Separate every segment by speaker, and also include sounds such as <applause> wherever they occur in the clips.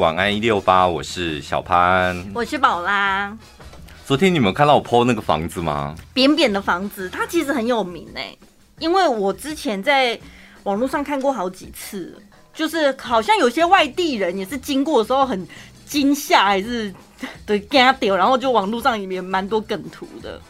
Speaker 1: 晚安一六八，我是小潘，
Speaker 2: 我是宝拉。
Speaker 1: 昨天你们有看到我 po 那个房子吗？
Speaker 2: 扁扁的房子，它其实很有名哎、欸，因为我之前在网络上看过好几次，就是好像有些外地人也是经过的时候很惊吓，还是 <laughs> 对惊掉，然后就网络上里面蛮多梗图的。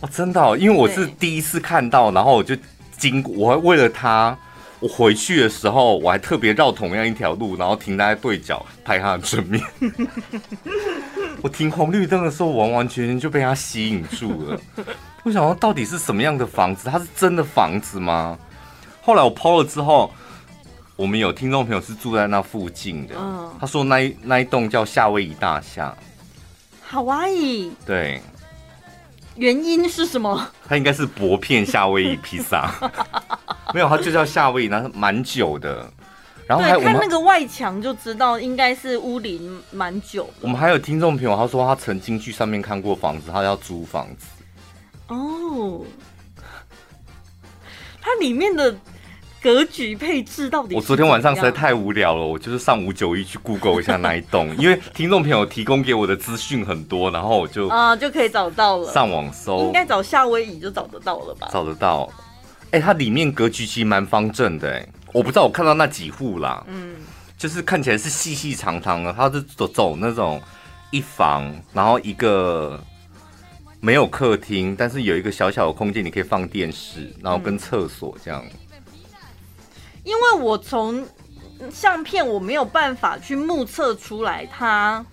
Speaker 1: 哦，真的、哦，因为我是第一次看到，然后我就经过，我还为了它。我回去的时候，我还特别绕同样一条路，然后停在对角拍他的正面。<laughs> 我停红绿灯的时候，完完全全就被他吸引住了。我想说，到底是什么样的房子？它是真的房子吗？后来我 PO 了之后，我们有听众朋友是住在那附近的，他说那一那一栋叫夏威夷大厦。
Speaker 2: 夏威夷？
Speaker 1: 对。
Speaker 2: 原因是什么？
Speaker 1: 它应该是薄片夏威夷披萨。<laughs> 没有，它就叫夏威夷，那是蛮久的。然后还
Speaker 2: 看那个外墙就知道，应该是屋龄蛮久。
Speaker 1: 我们还有听众朋友，他说他曾经去上面看过房子，他要租房子。
Speaker 2: 哦，它里面的格局配置到底？
Speaker 1: 我昨天晚上实在太无聊了，我就是上五九一去 Google 一下那一栋，<laughs> 因为听众朋友提供给我的资讯很多，然后我就
Speaker 2: 啊就可以找到了。
Speaker 1: 上网搜，
Speaker 2: 应该找夏威夷就找得到了吧？
Speaker 1: 找得到。哎、欸，它里面格局其实蛮方正的，哎，我不知道我看到那几户啦，嗯，就是看起来是细细长长的，它是走走那种一房，然后一个没有客厅，但是有一个小小的空间，你可以放电视，然后跟厕所这样。嗯、
Speaker 2: 因为我从相片我没有办法去目测出来它。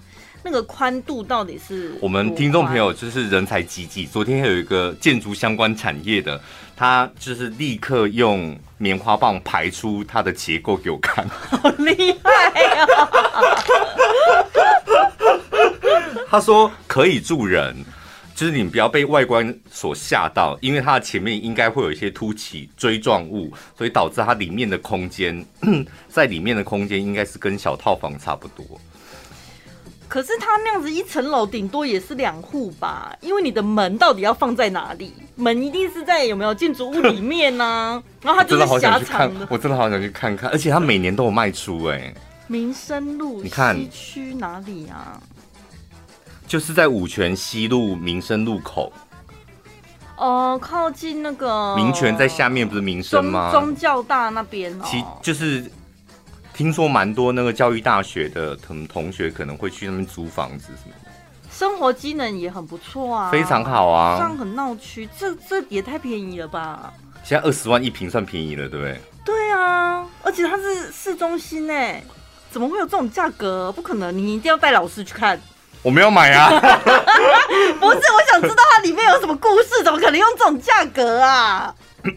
Speaker 2: 那个宽度到底是？
Speaker 1: 我们听众朋友就是人才济济。昨天有一个建筑相关产业的，他就是立刻用棉花棒排出它的结构给我看，
Speaker 2: 好厉害啊！<laughs>
Speaker 1: 他说可以住人，就是你不要被外观所吓到，因为它的前面应该会有一些凸起锥状物，所以导致它里面的空间，<clears throat> 在里面的空间应该是跟小套房差不多。
Speaker 2: 可是它那样子一层楼顶多也是两户吧？因为你的门到底要放在哪里？门一定是在有没有建筑物里面呢、啊？<laughs> 然后它就是狭长的。
Speaker 1: 我真的好想去看看，而且它每年都有卖出哎、欸。
Speaker 2: 民生路，你看西区哪里啊？
Speaker 1: 就是在五泉西路民生路口。
Speaker 2: 哦、呃，靠近那个
Speaker 1: 民权在下面不是民生吗？
Speaker 2: 宗教大那边哦。
Speaker 1: 其就是。听说蛮多那个教育大学的同同学可能会去那边租房子什么的，
Speaker 2: 生活机能也很不错啊，
Speaker 1: 非常好啊，
Speaker 2: 这样很闹区，这这也太便宜了吧？
Speaker 1: 现在二十万一平算便宜了，对不对？
Speaker 2: 对啊，而且它是市中心哎，怎么会有这种价格？不可能，你一定要带老师去看。
Speaker 1: 我没有买啊，<laughs>
Speaker 2: 不是，我想知道它里面有什么故事，怎么可能用这种价格啊？<coughs>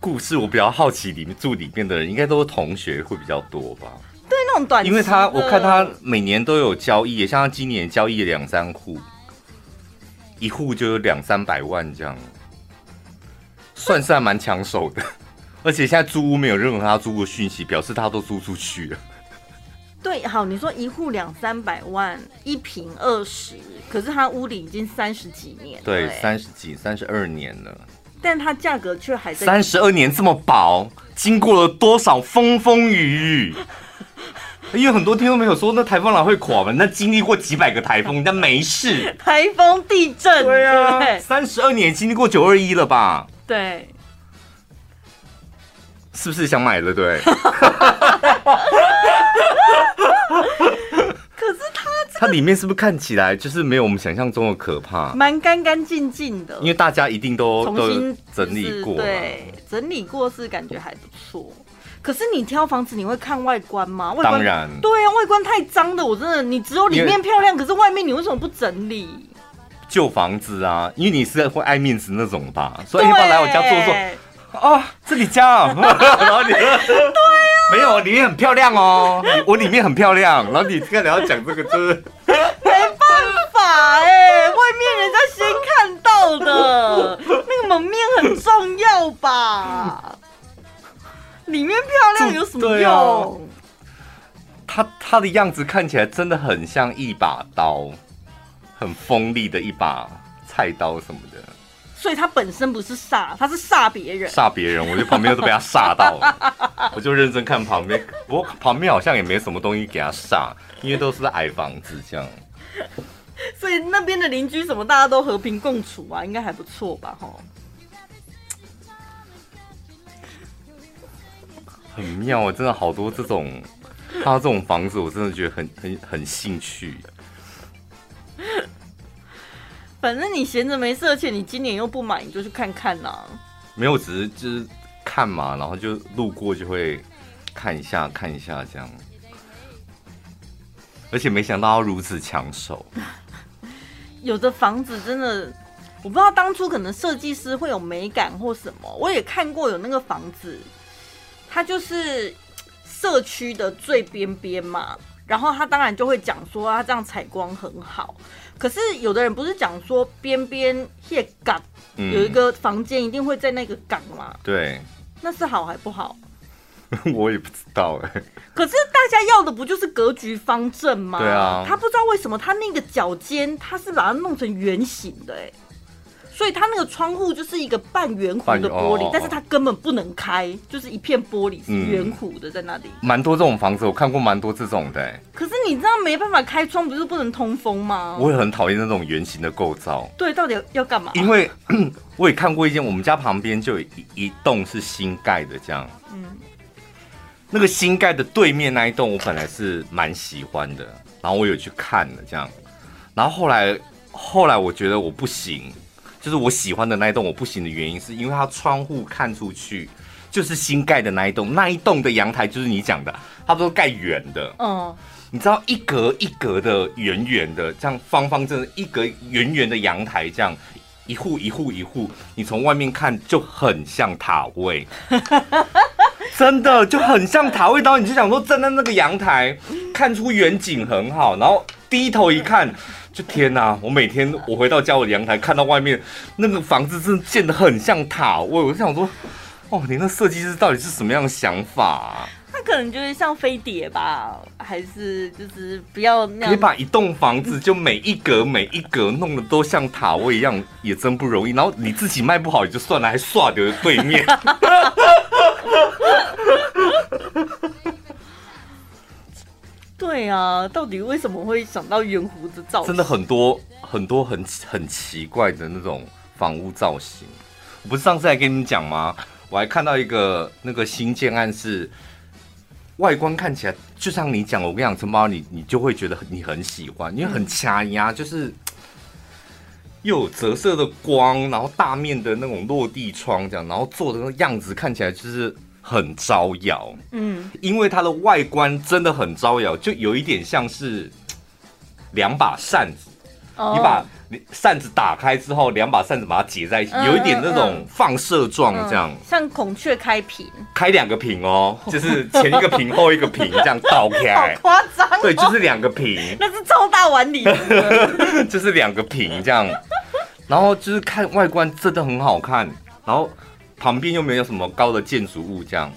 Speaker 1: 故事我比较好奇，里面住里面的人应该都是同学会比较多吧？
Speaker 2: 对，那种短，
Speaker 1: 因为他我看他每年都有交易，像他今年交易了两三户，一户就有两三百万这样，算是还蛮抢手的。<laughs> 而且现在租屋没有任何他租的讯息，表示他都租出去了。
Speaker 2: 对，好，你说一户两三百万，一平二十，可是他屋里已经三十几年了，
Speaker 1: 对，三十几、三十二年了。
Speaker 2: 但它价格却还在
Speaker 1: 三十二年这么薄，经过了多少风风雨雨？<laughs> 因为很多听众没有说那台风来会垮嘛？那经历过几百个台风，但没事。<laughs>
Speaker 2: 台风、地震，
Speaker 1: 对啊，三十二年经历过九二一了吧？
Speaker 2: 对，
Speaker 1: 是不是想买了？对。<laughs> 它里面是不是看起来就是没有我们想象中的可怕？
Speaker 2: 蛮干干净净的，
Speaker 1: 因为大家一定都
Speaker 2: 重新
Speaker 1: 整理过，
Speaker 2: 对，整理过是感觉还不错。可是你挑房子，你会看外观吗？外观，
Speaker 1: 当然，
Speaker 2: 对啊，外观太脏的，我真的，你只有里面漂亮，可是外面你为什么不整理？
Speaker 1: 旧房子啊，因为你是会爱面子那种吧，所以一般来我家坐坐。哦，这里家啊，<laughs> 然后你 <laughs> <laughs> 对呀、啊，没有，里面很漂亮哦，我里面很漂亮，然后你现在你要讲这个，就是
Speaker 2: 没办法哎，外面人家先看到的，那个门面很重要吧？里面漂亮有什么用？
Speaker 1: 他他的样子看起来真的很像一把刀，很锋利的一把菜刀什么的。
Speaker 2: 所以他本身不是煞，他是煞别人。
Speaker 1: 煞别人，我就旁边都被他煞到了，<laughs> 我就认真看旁边。不过旁边好像也没什么东西给他煞，因为都是矮房子这样。
Speaker 2: 所以那边的邻居什么大家都和平共处啊，应该还不错吧？吼，
Speaker 1: 很妙啊，真的好多这种，看到这种房子，我真的觉得很很很兴趣。
Speaker 2: 反正你闲着没事，而且你今年又不买，你就去看看呐、啊。
Speaker 1: 没有，只是就是看嘛，然后就路过就会看一下看一下这样。而且没想到要如此抢手。<laughs>
Speaker 2: 有的房子真的，我不知道当初可能设计师会有美感或什么。我也看过有那个房子，它就是社区的最边边嘛，然后他当然就会讲说他这样采光很好。可是有的人不是讲说边边叶港有一个房间一定会在那个港嘛？
Speaker 1: 对，
Speaker 2: 那是好还不好？<laughs>
Speaker 1: 我也不知道哎。
Speaker 2: 可是大家要的不就是格局方正吗？
Speaker 1: 对啊。
Speaker 2: 他不知道为什么他那个角尖他是把它弄成圆形的哎。所以它那个窗户就是一个半圆弧的玻璃，哦、但是它根本不能开，就是一片玻璃是圆弧的在那里。
Speaker 1: 蛮、嗯、多这种房子，我看过蛮多这种的。
Speaker 2: 可是你知道没办法开窗，不是不能通风吗？
Speaker 1: 我也很讨厌那种圆形的构造。
Speaker 2: 对，到底要要干嘛？
Speaker 1: 因为 <coughs> 我也看过一间，我们家旁边就有一一栋是新盖的，这样。嗯。那个新盖的对面那一栋，我本来是蛮喜欢的，然后我有去看了这样，然后后来后来我觉得我不行。就是我喜欢的那一栋，我不行的原因是因为它窗户看出去就是新盖的那一栋，那一栋的阳台就是你讲的，它都盖圆的。嗯，你知道一格一格的圆圆的，这样方方正正一格圆圆的阳台，这样一户一户一户，你从外面看就很像塔位，<laughs> 真的就很像塔位。然后你就想说站在那个阳台看出远景很好，然后低头一看。就天呐！我每天我回到家，我的阳台看到外面那个房子，真的建得很像塔位。我就想说，哦，你那设计师到底是什么样的想法啊？
Speaker 2: 他可能就是像飞碟吧，还是就是不要那样？
Speaker 1: 可以把一栋房子就每一格每一格弄得都像塔位一样，也真不容易。然后你自己卖不好也就算了，还刷掉对面。<laughs>
Speaker 2: 对啊，到底为什么会想到圆弧的造型？
Speaker 1: 真的很多很多很很奇怪的那种房屋造型。我不是上次还跟你们讲吗？我还看到一个那个新建案是外观看起来就像你讲，我跟你讲，陈宝，你你就会觉得你很喜欢，因为很掐压，就是又有折射的光，然后大面的那种落地窗这样，然后做的那个样子看起来就是。很招摇，嗯，因为它的外观真的很招摇，就有一点像是两把扇子，哦、你把扇子打开之后，两把扇子把它结在一起，嗯、有一点那种放射状，这样、嗯嗯、
Speaker 2: 像孔雀开屏，
Speaker 1: 开两个屏哦，<laughs> 就是前一个屏后一个屏这样倒开，
Speaker 2: 好夸张，
Speaker 1: 对，就是两个屏，<laughs>
Speaker 2: 那是超大碗里，<laughs>
Speaker 1: 就是两个屏这样，然后就是看外观真的很好看，然后。旁边又没有什么高的建筑物，这样，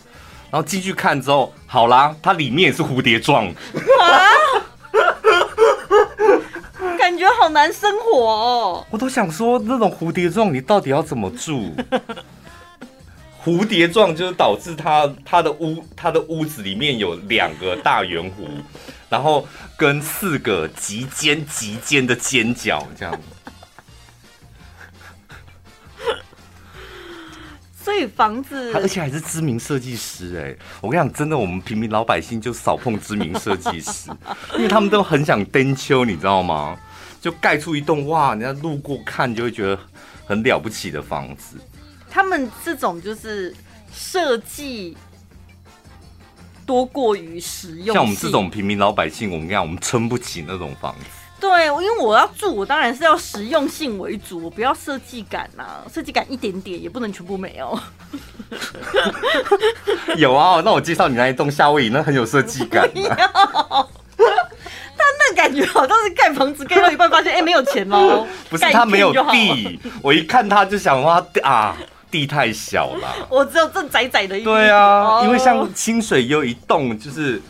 Speaker 1: 然后进去看之后，好啦，它里面也是蝴蝶状，啊，<laughs>
Speaker 2: 感觉好难生活哦。
Speaker 1: 我都想说，那种蝴蝶状你到底要怎么住？蝴蝶状就是导致它它的屋它的屋子里面有两个大圆弧，然后跟四个极尖极尖的尖角，这样。
Speaker 2: 所以房子，
Speaker 1: 而且还是知名设计师哎！我跟你讲，真的，我们平民老百姓就少碰知名设计师，<laughs> 因为他们都很想登秋，你知道吗？就盖出一栋哇，人家路过看就会觉得很了不起的房子。
Speaker 2: 他们这种就是设计多过于实用，
Speaker 1: 像我们这种平民老百姓，我们跟你讲，我们撑不起那种房子。
Speaker 2: 对，因为我要住，我当然是要实用性为主，我不要设计感呐、啊，设计感一点点也不能全部没有。<laughs>
Speaker 1: 有啊，那我介绍你那一栋夏威夷，那很有设计感、啊。<laughs>
Speaker 2: 他那感觉好像是盖房子盖到一半，发现哎、欸、没有钱喽。<laughs>
Speaker 1: 不是他没有地，我一看他就想哇啊地太小了。
Speaker 2: 我只有这窄窄的一。
Speaker 1: 对啊，哦、因为像清水有一栋，就是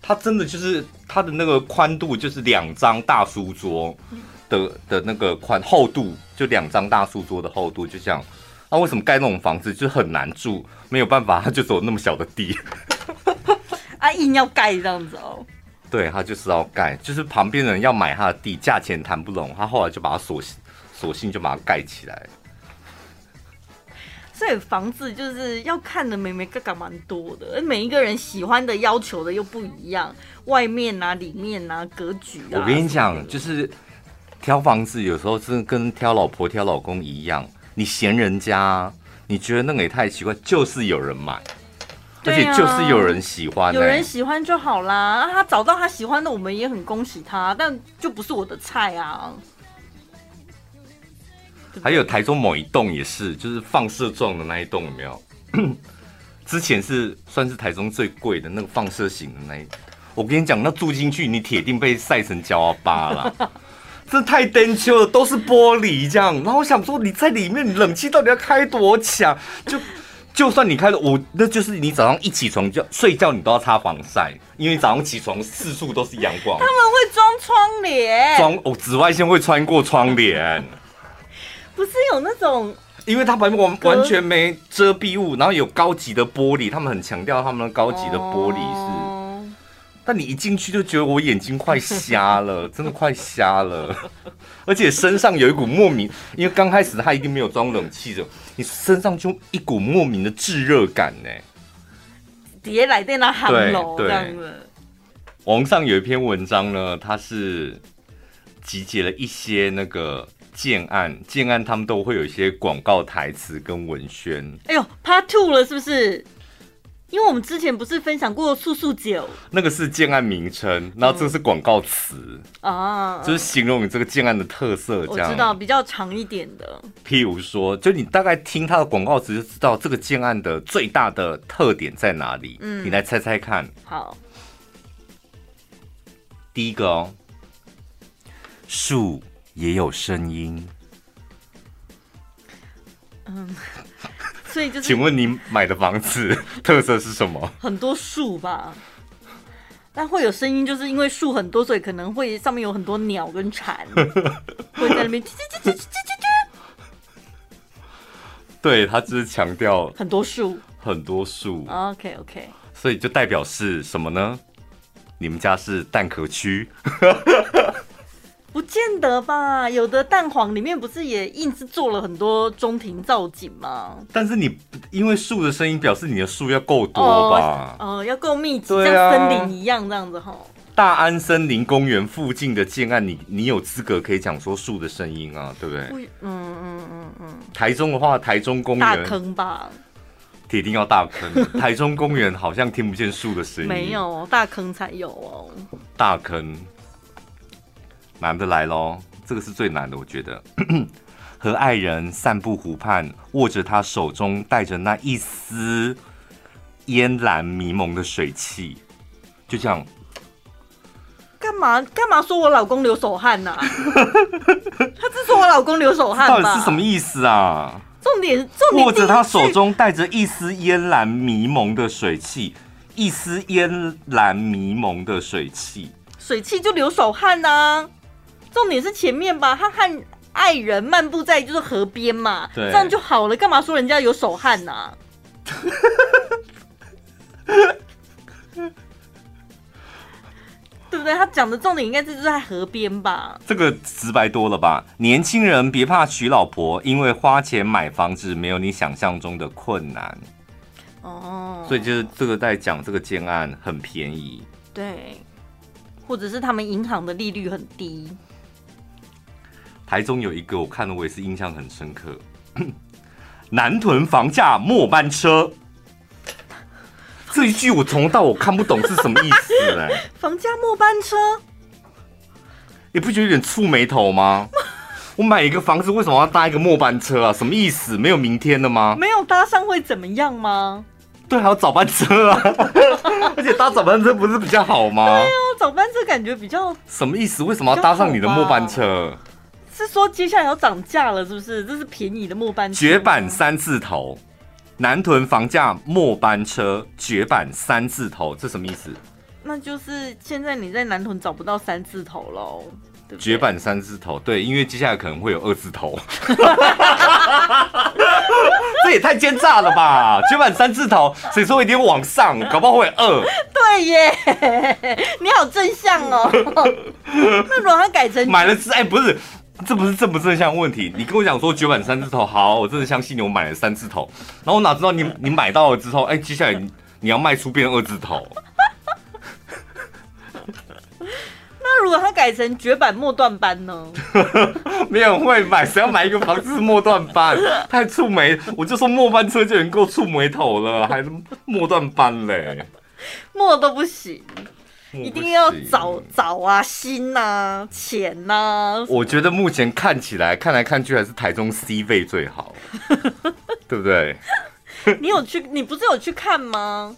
Speaker 1: 他真的就是。它的那个宽度就是两张大书桌，的的那个宽厚度，就两张大书桌的厚度，就这样。那、啊、为什么盖那种房子就很难住？没有办法，他就走那么小的地。
Speaker 2: 啊，硬要盖这样子哦。
Speaker 1: 对，他就是要盖，就是旁边人要买他的地，价钱谈不拢，他后来就把它索性索性就把它盖起来。
Speaker 2: 所以房子就是要看的，眉眉角角蛮多的，而每一个人喜欢的要求的又不一样，外面啊、里面啊、格局啊。
Speaker 1: 我跟你讲，就是挑房子有时候真的跟挑老婆、挑老公一样，你嫌人家，你觉得那个也太奇怪，就是有人买。而且就是有人喜欢、欸，
Speaker 2: 有人喜欢就好啦。他找到他喜欢的，我们也很恭喜他。但就不是我的菜啊。
Speaker 1: 还有台中某一栋也是，就是放射状的那一栋，有没有？<clears throat> 之前是算是台中最贵的那个放射型的那一。我跟你讲，那住进去你铁定被晒成焦巴了。<laughs> 这太单秋了，都是玻璃这样。然后我想说，你在里面你冷气到底要开多强？就。就算你开了我，那就是你早上一起床就睡觉，你都要擦防晒，因为早上起床四处都是阳光。
Speaker 2: 他们会装窗帘，
Speaker 1: 装哦，紫外线会穿过窗帘。
Speaker 2: 不是有那种，
Speaker 1: 因为它旁边完完全没遮蔽物，然后有高级的玻璃，他们很强调他们的高级的玻璃是。哦但你一进去就觉得我眼睛快瞎了，真的快瞎了，<laughs> 而且身上有一股莫名，因为刚开始他一定没有装冷气的，你身上就一股莫名的炙热感呢。
Speaker 2: 别来在那寒楼这样子。
Speaker 1: 网上有一篇文章呢，它是集结了一些那个建案，建案他们都会有一些广告台词跟文宣。
Speaker 2: 哎呦，Part Two 了是不是？因为我们之前不是分享过素素酒，
Speaker 1: 那个是建案名称，然后这个是广告词啊，就是形容你这个建案的特色。这样我
Speaker 2: 知道比较长一点的，
Speaker 1: 譬如说，就你大概听它的广告词就知道这个建案的最大的特点在哪里。嗯，你来猜猜看。
Speaker 2: 好，
Speaker 1: 第一个哦，树也有声音。
Speaker 2: 嗯。<laughs> 所以就是，
Speaker 1: 请问你买的房子 <laughs> 特色是什么？
Speaker 2: 很多树吧，但会有声音，就是因为树很多，所以可能会上面有很多鸟跟蝉 <laughs> 会在那边叽叽叽叽叽叽叽。
Speaker 1: 对，他只是强调
Speaker 2: 很多树，
Speaker 1: 很多树。
Speaker 2: OK OK，
Speaker 1: 所以就代表是什么呢？你们家是蛋壳区？
Speaker 2: 不见得吧，有的蛋黄里面不是也硬是做了很多中庭造景吗？
Speaker 1: 但是你因为树的声音，表示你的树要够多吧？
Speaker 2: 哦，哦要够密集，啊，像森林一样这样子哈。
Speaker 1: 大安森林公园附近的建案，你你有资格可以讲说树的声音啊，对不对？
Speaker 2: 嗯嗯嗯嗯。嗯
Speaker 1: 台中的话，台中公园
Speaker 2: 大坑吧？
Speaker 1: 铁定要大坑。台中公园好像听不见树的声音，
Speaker 2: 没有大坑才有哦。
Speaker 1: 大坑。难的来喽，这个是最难的，我觉得。<clears throat> 和爱人散步湖畔，握着他手中带着那一丝烟蓝迷蒙的水汽，就这样。
Speaker 2: 干嘛干嘛说我老公流手汗呐、啊？<laughs> 他是说我老公流手汗，到
Speaker 1: 底是什么意思啊？
Speaker 2: 重点重点，
Speaker 1: 握着他手中带着一丝烟蓝迷蒙的水汽，一丝烟蓝迷蒙的水汽，
Speaker 2: 水汽就流手汗呐、啊。重点是前面吧，他和爱人漫步在就是河边嘛，对这样就好了。干嘛说人家有手汗呢、啊？<laughs> 对不对？他讲的重点应该是就在河边吧？
Speaker 1: 这个直白多了吧？年轻人别怕娶老婆，因为花钱买房子没有你想象中的困难。哦，所以就是这个在讲这个建案很便宜，
Speaker 2: 对，或者是他们银行的利率很低。
Speaker 1: 台中有一个，我看了我也是印象很深刻。<clears throat> 南屯房价末班车，这一句我从头到我看不懂是什么意思哎。<laughs>
Speaker 2: 房价末班车，
Speaker 1: 你不觉得有点触眉头吗？我买一个房子为什么要搭一个末班车啊？什么意思？没有明天的吗？
Speaker 2: 没有搭上会怎么样吗？
Speaker 1: 对，还有早班车啊，<laughs> 而且搭早班车不是比较好吗？
Speaker 2: 对啊，早班车感觉比较
Speaker 1: 什么意思？为什么要搭上你的末班车？
Speaker 2: 是说接下来要涨价了，是不是？这是便宜的末班车。
Speaker 1: 绝版三字头，南屯房价末班车绝版三字头，这什么意思？
Speaker 2: 那就是现在你在南屯找不到三字头喽，对对？
Speaker 1: 绝版三字头，对，因为接下来可能会有二字头，<laughs> 这也太奸诈了吧！绝版三字头，谁说一定往上？搞不好会二。
Speaker 2: 对耶，<laughs> 你好正向哦。<laughs> 那如果他改成
Speaker 1: 买了之，哎，不是，这不是正不正向问题。你跟我讲说绝版三字头，好，我真的相信你，我买了三字头。然后我哪知道你你买到了之后，哎，接下来你你要卖出变二字头。
Speaker 2: 那如果他改成绝版末段班呢？<laughs>
Speaker 1: 没有人会买，谁要买一个房子末段班？太触霉！我就说末班车就已经够触霉头了，还是末段班嘞？<laughs>
Speaker 2: 末都不行，一定要早早啊，新啊，钱呐、啊。
Speaker 1: 我觉得目前看起来看来看去还是台中 C 位最好，<laughs> 对不对？
Speaker 2: 你有去？你不是有去看吗？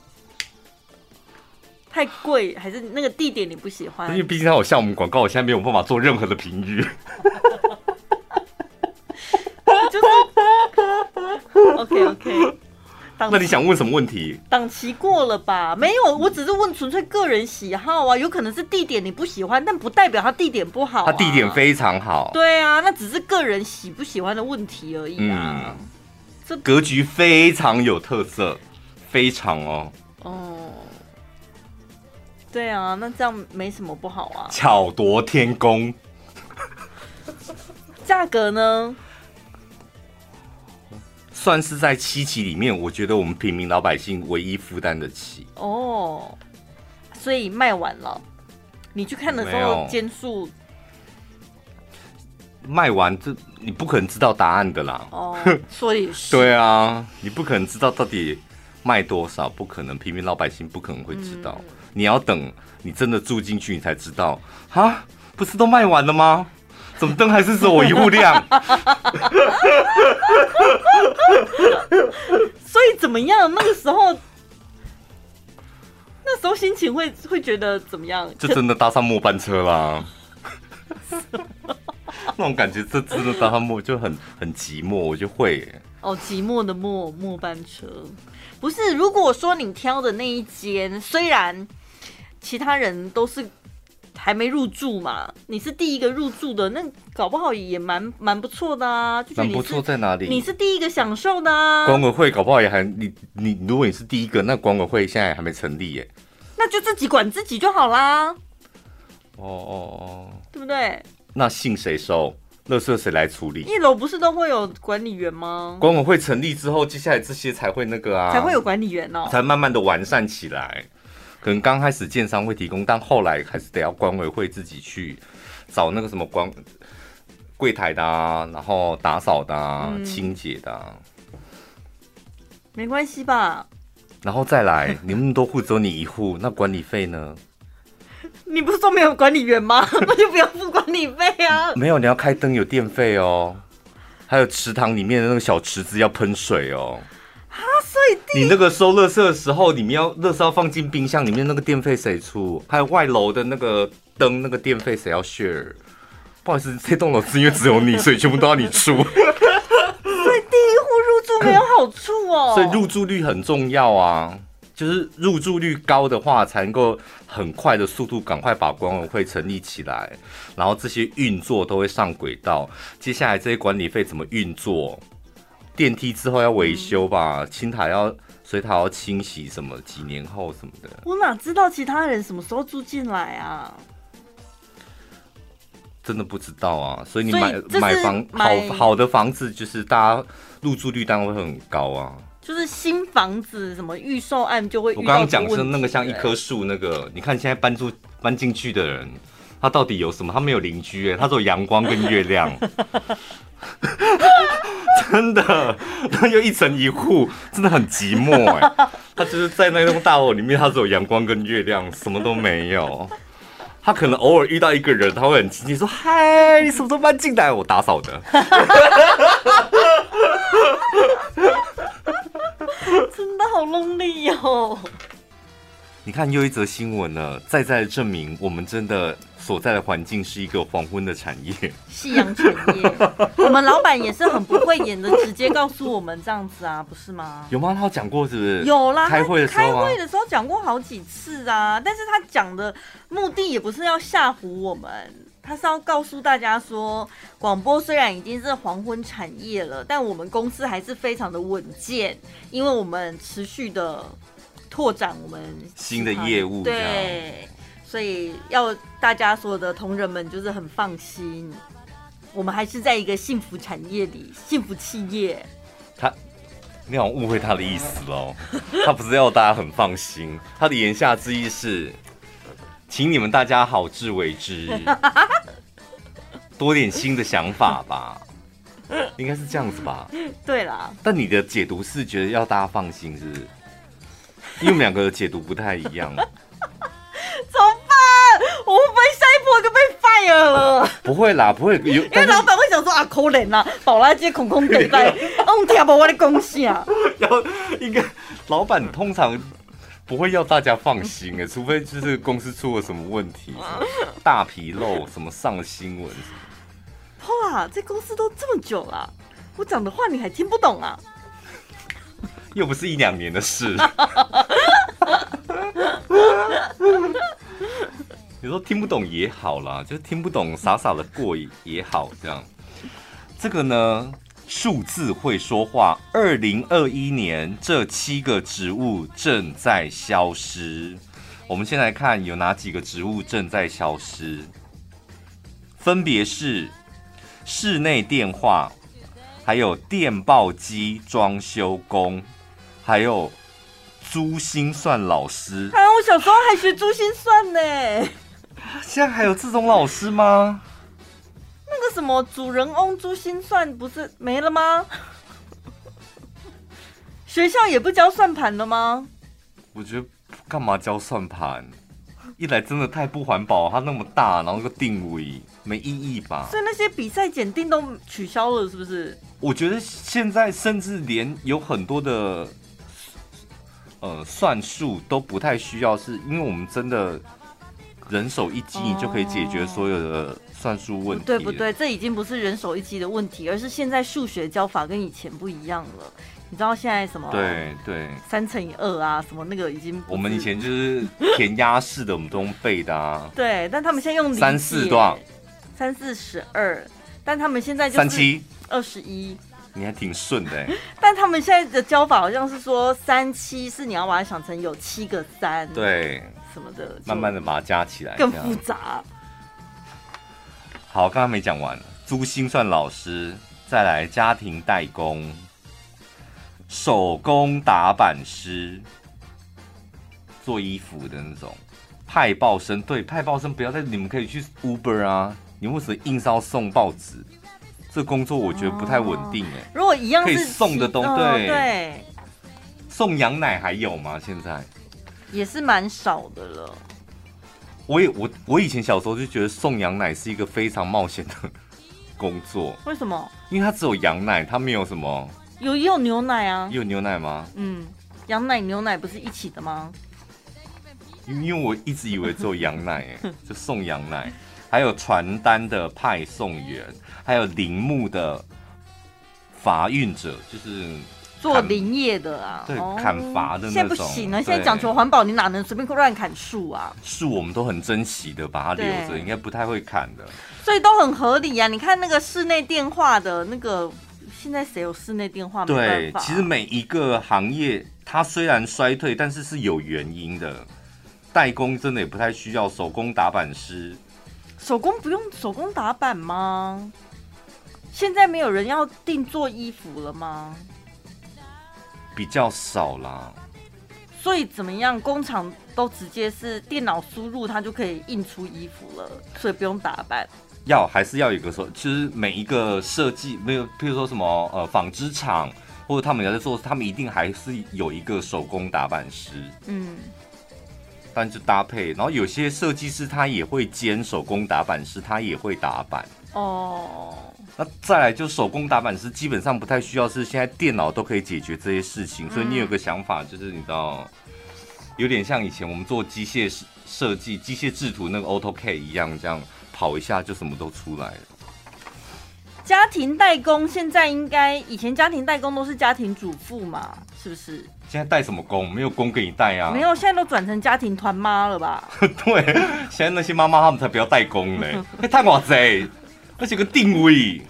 Speaker 2: 太贵还是那个地点你不喜欢？
Speaker 1: 因为毕竟它有项目广告，我现在没有办法做任何的评语。
Speaker 2: 就是 OK OK。
Speaker 1: 那你想问什么问题？
Speaker 2: 档期过了吧？没有，我只是问纯粹个人喜好啊。有可能是地点你不喜欢，但不代表它地点不好啊。
Speaker 1: 它地点非常好。
Speaker 2: 对啊，那只是个人喜不喜欢的问题而已啊。嗯，
Speaker 1: 这格局非常有特色，非常哦。哦。
Speaker 2: 对啊，那这样没什么不好啊。
Speaker 1: 巧夺天工。
Speaker 2: 价格呢？
Speaker 1: 算是在七期里面，我觉得我们平民老百姓唯一负担得起。
Speaker 2: 哦，所以卖完了。你去看的时候，间数
Speaker 1: 卖完，这你不可能知道答案的啦。
Speaker 2: 哦，所以是。<laughs>
Speaker 1: 对啊，你不可能知道到底卖多少，不可能，平民老百姓不可能会知道。嗯你要等你真的住进去，你才知道啊！不是都卖完了吗？怎么灯还是只有我一户亮？<laughs>
Speaker 2: 所以怎么样？那个时候，那时候心情会会觉得怎么样？
Speaker 1: 就真的搭上末班车啦。<laughs> 那种感觉，这真的搭上末就很很寂寞，我就会
Speaker 2: 哦，寂寞的末末班车不是？如果说你挑的那一间，虽然。其他人都是还没入住嘛，你是第一个入住的，那搞不好也蛮蛮不错的啊。蛮
Speaker 1: 不错在哪里？
Speaker 2: 你是第一个享受的啊。
Speaker 1: 管委会搞不好也还你你，如果你是第一个，那管委会现在还没成立耶。
Speaker 2: 那就自己管自己就好啦。
Speaker 1: 哦哦哦，
Speaker 2: 对不对？
Speaker 1: 那信谁收？垃圾谁来处理？
Speaker 2: 一楼不是都会有管理员吗？
Speaker 1: 管委会成立之后，接下来这些才会那个啊，
Speaker 2: 才会有管理员哦，
Speaker 1: 才慢慢的完善起来。可能刚开始建商会提供，但后来还是得要管委会自己去找那个什么管柜台的啊，然后打扫的啊，嗯、清洁的啊。
Speaker 2: 没关系吧？
Speaker 1: 然后再来，你们那么多户只有你一户，那管理费呢？<laughs>
Speaker 2: 你不是说没有管理员吗？<laughs> 那就不要付管理费啊。
Speaker 1: 没有，你要开灯有电费哦，还有池塘里面的那个小池子要喷水哦。你那个收垃圾的时候，你们要垃圾要放进冰箱里面，那个电费谁出？还有外楼的那个灯，那个电费谁要 share？不好意思，这栋楼是因为只有你，所以全部都要你出。所
Speaker 2: 以第一户入住没有好处哦。<laughs>
Speaker 1: 所以入住率很重要啊，就是入住率高的话，才能够很快的速度赶快把管委会成立起来，然后这些运作都会上轨道。接下来这些管理费怎么运作？电梯之后要维修吧，嗯、青塔要水塔要清洗什么？几年后什么的？
Speaker 2: 我哪知道其他人什么时候住进来啊？
Speaker 1: 真的不知道啊！所以你买买房好好的房子，就是大家入住率当然会很高啊。
Speaker 2: 就是新房子什么预售案就会。
Speaker 1: 我刚刚讲是那个像一棵树，那个你看现在搬住搬进去的人，他到底有什么？他没有邻居哎，他只有阳光跟月亮。<laughs> 真的，他又一层一户，真的很寂寞哎。他就是在那栋大楼里面，他只有阳光跟月亮，什么都没有。他可能偶尔遇到一个人，他会很亲切说：“嗨，你什么时候搬进来？我打扫的。<laughs> ”
Speaker 2: 真的好 lonely 哦。
Speaker 1: 你看又一则新闻呢，再再证明我们真的所在的环境是一个黄昏的产业，
Speaker 2: 夕阳产业。<laughs> 我们老板也是很不会演的，直接告诉我们这样子啊，不是吗？
Speaker 1: 有吗？他有讲过是不是？
Speaker 2: 有啦，
Speaker 1: 开会的时候，
Speaker 2: 开会的时候讲过好几次啊。但是他讲的目的也不是要吓唬我们，他是要告诉大家说，广播虽然已经是黄昏产业了，但我们公司还是非常的稳健，因为我们持续的拓展我们
Speaker 1: 新的业务，
Speaker 2: 对，所以要大家所有的同仁们就是很放心，我们还是在一个幸福产业里，幸福企业。
Speaker 1: 他，你好像误会他的意思喽，<laughs> 他不是要大家很放心，他的言下之意是。请你们大家好自为之，<laughs> 多点新的想法吧，应该是这样子吧？
Speaker 2: 对啦。
Speaker 1: 但你的解读是觉得要大家放心，是不是？因为我们两个的解读不太一样。<laughs>
Speaker 2: 怎么办？我会不会下一波就被 fire 了？
Speaker 1: 不会啦，不会。有
Speaker 2: 因为老板会想说啊，可怜啊，宝拉街空空等待，<laughs> 嗯，听不我的贡献啊。
Speaker 1: 然后应该，老板通常。不会要大家放心哎，除非就是公司出了什么问题，大纰漏，什么上了新闻。
Speaker 2: 哇，这公司都这么久了，我讲的话你还听不懂啊？
Speaker 1: 又不是一两年的事。有时候听不懂也好啦，就听不懂，傻傻的过也好，这样。这个呢？数字会说话。二零二一年，这七个植物正在消失。我们先来看有哪几个植物正在消失，分别是室内电话，还有电报机装修工，还有珠心算老师。
Speaker 2: 啊，我小时候还学珠心算呢。
Speaker 1: 现在还有这种老师吗？
Speaker 2: 那个什么主人翁珠心算不是没了吗？学校也不教算盘了吗？
Speaker 1: 我觉得干嘛教算盘？一来真的太不环保，它那么大，然后个定位没意义吧？
Speaker 2: 所以那些比赛检定都取消了，是不是？
Speaker 1: 我觉得现在甚至连有很多的呃算术都不太需要，是因为我们真的人手一机就可以解决所有的。算术问题？
Speaker 2: 对不对？这已经不是人手一机的问题，而是现在数学教法跟以前不一样了。你知道现在什么？
Speaker 1: 对对，
Speaker 2: 三乘以二啊，什么那个已经……
Speaker 1: 我们以前就是填鸭式的，我们都用背的啊。<laughs>
Speaker 2: 对，但他们现在用
Speaker 1: 三四多少？
Speaker 2: 三四十二，但他们现在就是
Speaker 1: 三七
Speaker 2: 二十一。
Speaker 1: 你还挺顺的。<laughs>
Speaker 2: 但他们现在的教法好像是说三七是你要把它想成有七个三，
Speaker 1: 对，
Speaker 2: 什么的，
Speaker 1: 慢慢的把它加起来，
Speaker 2: 更复杂。
Speaker 1: 好，刚刚没讲完。珠心算老师，再来家庭代工、手工打板师，做衣服的那种派报生。对，派报生不要再，你们可以去 Uber 啊。你为什么硬是要送报纸？这工作我觉得不太稳定哎、欸。
Speaker 2: 如果一样
Speaker 1: 可以送的东西，
Speaker 2: 哦、
Speaker 1: 对
Speaker 2: 对，
Speaker 1: 送羊奶还有吗？现在
Speaker 2: 也是蛮少的了。
Speaker 1: 我也我我以前小时候就觉得送羊奶是一个非常冒险的工作。为
Speaker 2: 什么？
Speaker 1: 因为它只有羊奶，它没有什么。
Speaker 2: 有也有牛奶啊。
Speaker 1: 有牛奶吗？
Speaker 2: 嗯，羊奶牛奶不是一起的吗？
Speaker 1: 因因为我一直以为只有羊奶，哎，<laughs> 就送羊奶，还有传单的派送员，还有铃木的伐运者，就是。
Speaker 2: 做林业的啊，
Speaker 1: 对，砍伐的那种。
Speaker 2: 现在不行了，现在讲求环保，你哪能随便乱砍树啊？
Speaker 1: 树我们都很珍惜的，把它留着，应该不太会砍的。
Speaker 2: 所以都很合理啊！你看那个室内电话的那个，现在谁有室内电话？
Speaker 1: 对，其实每一个行业它虽然衰退，但是是有原因的。代工真的也不太需要手工打板师，
Speaker 2: 手工不用手工打板吗？现在没有人要定做衣服了吗？
Speaker 1: 比较少啦，
Speaker 2: 所以怎么样？工厂都直接是电脑输入，它就可以印出衣服了，所以不用打扮。
Speaker 1: 要还是要有一个说，其实每一个设计没有，譬如说什么呃纺织厂或者他们在做，他们一定还是有一个手工打板师。嗯，但就搭配，然后有些设计师他也会兼手工打板师，他也会打板。哦。那再来就手工打板师，基本上不太需要，是现在电脑都可以解决这些事情。所以你有个想法，就是你知道，有点像以前我们做机械设计、机械制图那个 AutoCAD 一样，这样跑一下就什么都出来了。家
Speaker 2: 庭代工现在应该，以前家庭代工都是家庭主妇嘛，是不是？
Speaker 1: 现在带什么工？没有工给你带啊。
Speaker 2: 没有，现在都转成家庭团妈了吧？<laughs>
Speaker 1: 对，现在那些妈妈他们才不要代工嘞，太哇塞，而且个定位，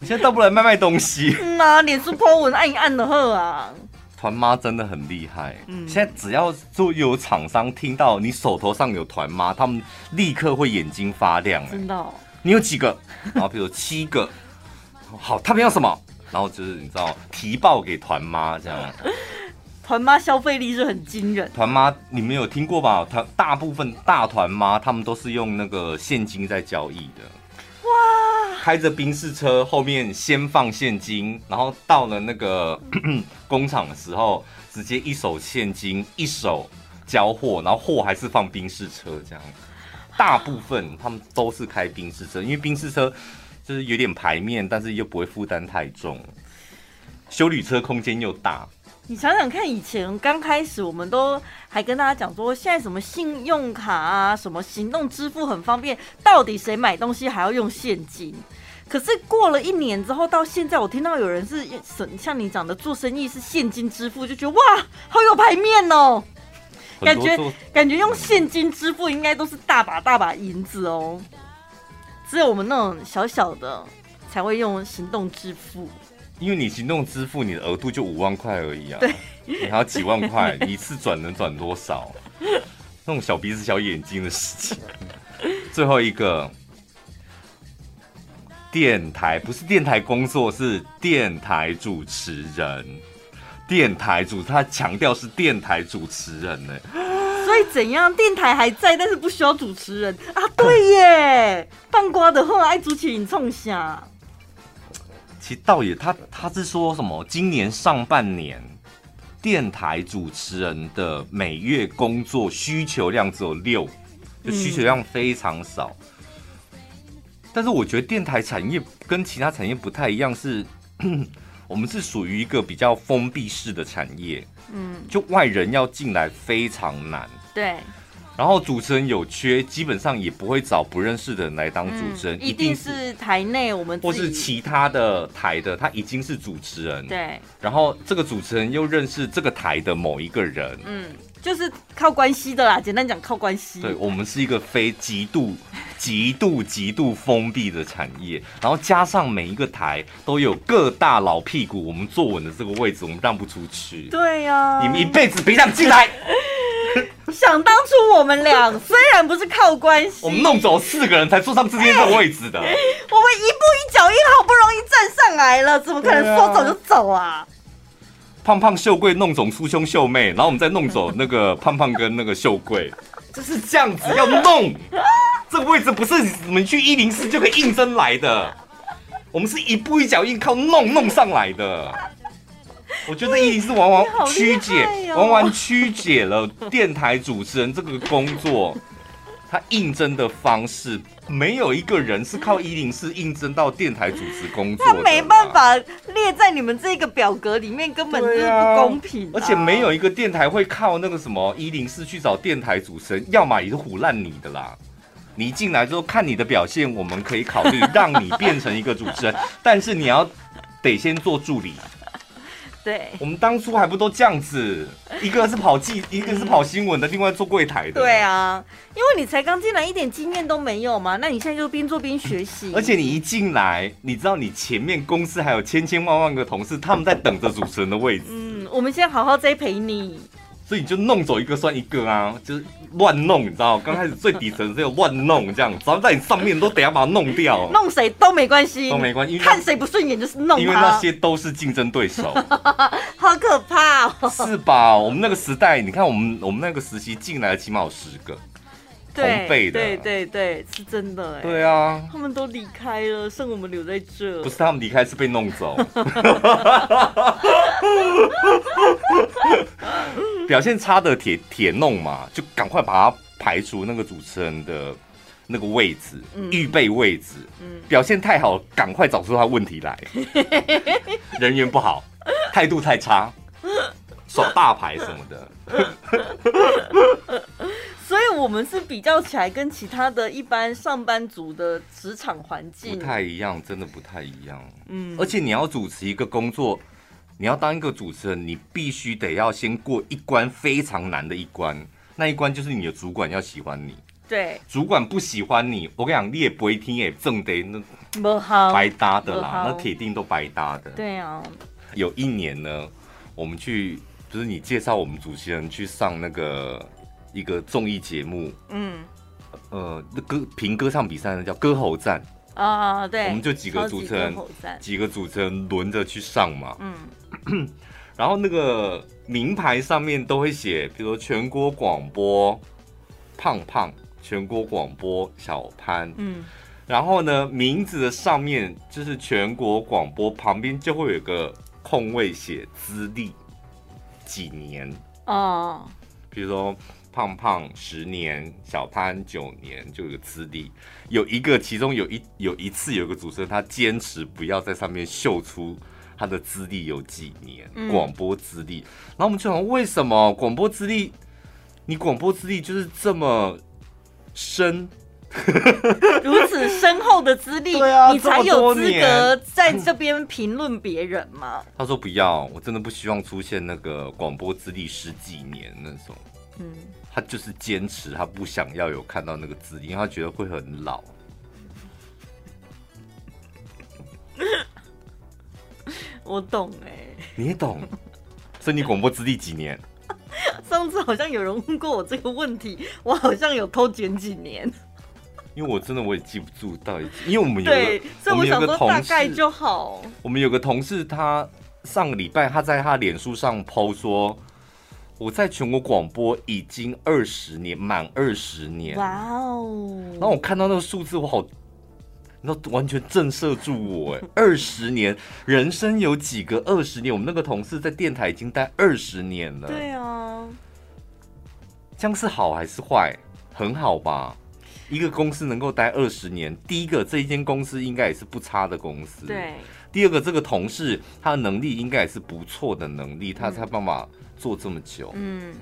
Speaker 1: 你现在倒不来卖卖东西。
Speaker 2: 嗯啊，脸书 po 文按一按的喝啊。
Speaker 1: 团妈真的很厉害，嗯，现在只要就有厂商听到你手头上有团妈，他们立刻会眼睛发亮。
Speaker 2: 真的，哦？
Speaker 1: 你有几个？<laughs> 然后比如七个，好，他们要什么？然后就是你知道提报给团妈这样。<laughs>
Speaker 2: 团妈消费力是很惊人。
Speaker 1: 团妈你们有听过吧？团大部分大团妈他们都是用那个现金在交易的。哇！开着宾士车，后面先放现金，然后到了那个 <coughs> 工厂的时候，直接一手现金一手交货，然后货还是放宾士车这样。大部分他们都是开宾士车，因为宾士车就是有点排面，但是又不会负担太重，修旅车空间又大。
Speaker 2: 你想想看，以前刚开始，我们都还跟大家讲说，现在什么信用卡啊，什么行动支付很方便，到底谁买东西还要用现金？可是过了一年之后，到现在，我听到有人是像你讲的做生意是现金支付，就觉得哇，好有排面哦，感觉感觉用现金支付应该都是大把大把银子哦，只有我们那种小小的才会用行动支付。
Speaker 1: 因为你行动支付，你的额度就五万块而已啊，
Speaker 2: 对，
Speaker 1: 你还要几万块，你一次转能转多少？那种小鼻子小眼睛的事情。最后一个，电台不是电台工作，是电台主持人。电台主，他强调是电台主持人呢。
Speaker 2: 所以怎样？电台还在，但是不需要主持人啊？对耶，<laughs> 放瓜的话爱主持人冲下。
Speaker 1: 其实倒也，他他是说什么？今年上半年电台主持人的每月工作需求量只有六，就需求量非常少。嗯。但是我觉得电台产业跟其他产业不太一样，是我们是属于一个比较封闭式的产业，嗯，就外人要进来非常难。
Speaker 2: 对。
Speaker 1: 然后主持人有缺，基本上也不会找不认识的人来当主持人，
Speaker 2: 嗯、一定是台内我们
Speaker 1: 或是其他的台的，他已经是主持人。
Speaker 2: 对。然
Speaker 1: 后这个主持人又认识这个台的某一个人，
Speaker 2: 嗯，就是靠关系的啦。简单讲，靠关系。
Speaker 1: 对，我们是一个非极度、<laughs> 极度、极度封闭的产业，然后加上每一个台都有各大老屁股，我们坐稳的这个位置，我们让不出去。
Speaker 2: 对呀、啊，
Speaker 1: 你们一辈子别想进来。<laughs>
Speaker 2: 想当初我们俩虽然不是靠关系，
Speaker 1: 我们弄走四个人才坐上今天这个位置的。<laughs> 我们
Speaker 2: 一步一脚印，好不容易站上来了，怎么可能说走就走啊？
Speaker 1: 胖胖秀贵弄走酥胸秀妹，然后我们再弄走那个胖胖跟那个秀贵，<laughs> 就是这样子要弄。<laughs> 这个位置不是你们去一零四就可以应征来的，我们是一步一脚印靠弄弄上来的。我觉得一定是往往曲解，往往曲解了电台主持人这个工作，他应征的方式没有一个人是靠一零四应征到电台主持工作，他
Speaker 2: 没办法列在你们这个表格里面，根本就是不公平啊。
Speaker 1: 而且没有一个电台会靠那个什么一零四去找电台主持人，要么也是唬烂你的啦。你一进来之后看你的表现，我们可以考虑让你变成一个主持人，<laughs> 但是你要得先做助理。
Speaker 2: 对，
Speaker 1: 我们当初还不都这样子，<laughs> 一个是跑记，一个是跑新闻的，另外做柜台的。
Speaker 2: 对啊，因为你才刚进来，一点经验都没有嘛，那你现在就边做边学习。
Speaker 1: 而且你一进来，你知道你前面公司还有千千万万个同事，他们在等着主持人的位置。
Speaker 2: 嗯，我们先好好栽培你。
Speaker 1: 所以你就弄走一个算一个啊，就是乱弄，你知道？刚开始最底层是有乱弄这样，只要在你上面都得要把它弄掉。
Speaker 2: 弄谁都没关系，
Speaker 1: 都没关系，
Speaker 2: 看谁不顺眼就是弄他。
Speaker 1: 因为那些都是竞争对手，<laughs>
Speaker 2: 好可怕哦！
Speaker 1: 是吧？我们那个时代，你看我们我们那个时期进来的起码有十个。
Speaker 2: 对对对对对，是真的哎。
Speaker 1: 对啊，
Speaker 2: 他们都离开了，剩我们留在这。
Speaker 1: 不是他们离开，是被弄走。<laughs> 表现差的铁铁弄嘛，就赶快把他排除那个主持人的那个位置，预备位置。表现太好，赶快找出他问题来。<laughs> 人缘不好，态度太差，耍大牌什么的。<laughs>
Speaker 2: 所以，我们是比较起来，跟其他的一般上班族的职场环境
Speaker 1: 不太一样，真的不太一样。嗯，而且你要主持一个工作，你要当一个主持人，你必须得要先过一关非常难的一关，那一关就是你的主管要喜欢你。
Speaker 2: 对，
Speaker 1: 主管不喜欢你，我跟你讲，你也不会听，也正得那
Speaker 2: 不好
Speaker 1: 白搭的啦，那铁定都白搭的。
Speaker 2: 对啊，
Speaker 1: 有一年呢，我们去，就是你介绍我们主持人去上那个一个综艺节目，嗯，呃，那歌评歌唱比赛呢，叫歌喉战。
Speaker 2: 啊，对，
Speaker 1: 我们就几个主持人，几个主持人轮着去上嘛，嗯，<clears throat> 然后那个名牌上面都会写，比如说全国广播胖胖。全国广播小潘，嗯，然后呢，名字的上面就是全国广播，旁边就会有个空位写资历几年。哦，比如说胖胖十年，小潘九年，就有个资历。有一个，其中有一有一次有一个主持人，他坚持不要在上面秀出他的资历有几年，嗯、广播资历。然后我们就想，为什么广播资历？你广播资历就是这么。深，<laughs>
Speaker 2: 如此深厚的资历，啊、你才有资格在这边评论别人吗？
Speaker 1: 他说不要，我真的不希望出现那个广播资历十几年那种。嗯，他就是坚持，他不想要有看到那个字，因为他觉得会很老。<laughs>
Speaker 2: 我懂哎、欸，
Speaker 1: 你也懂，所以你广播资历几年？<laughs>
Speaker 2: 上次好像有人问过我这个问题，我好像有偷减几年。
Speaker 1: 因为我真的我也记不住到底，因为我们有个
Speaker 2: 对，所以我想说大概就好。
Speaker 1: 我们有个同事，他上个礼拜他在他脸书上 po 说，我在全国广播已经二十年，满二十年。哇哦！然后我看到那个数字，我好。那完全震慑住我哎！<laughs> 二十年，人生有几个二十年？我们那个同事在电台已经待二十年了。
Speaker 2: 对啊，
Speaker 1: 这样是好还是坏？很好吧？一个公司能够待二十年，第一个这一间公司应该也是不差的公司。
Speaker 2: 对。
Speaker 1: 第二个这个同事他的能力应该也是不错的能力，他才办法做这么久。
Speaker 2: 嗯。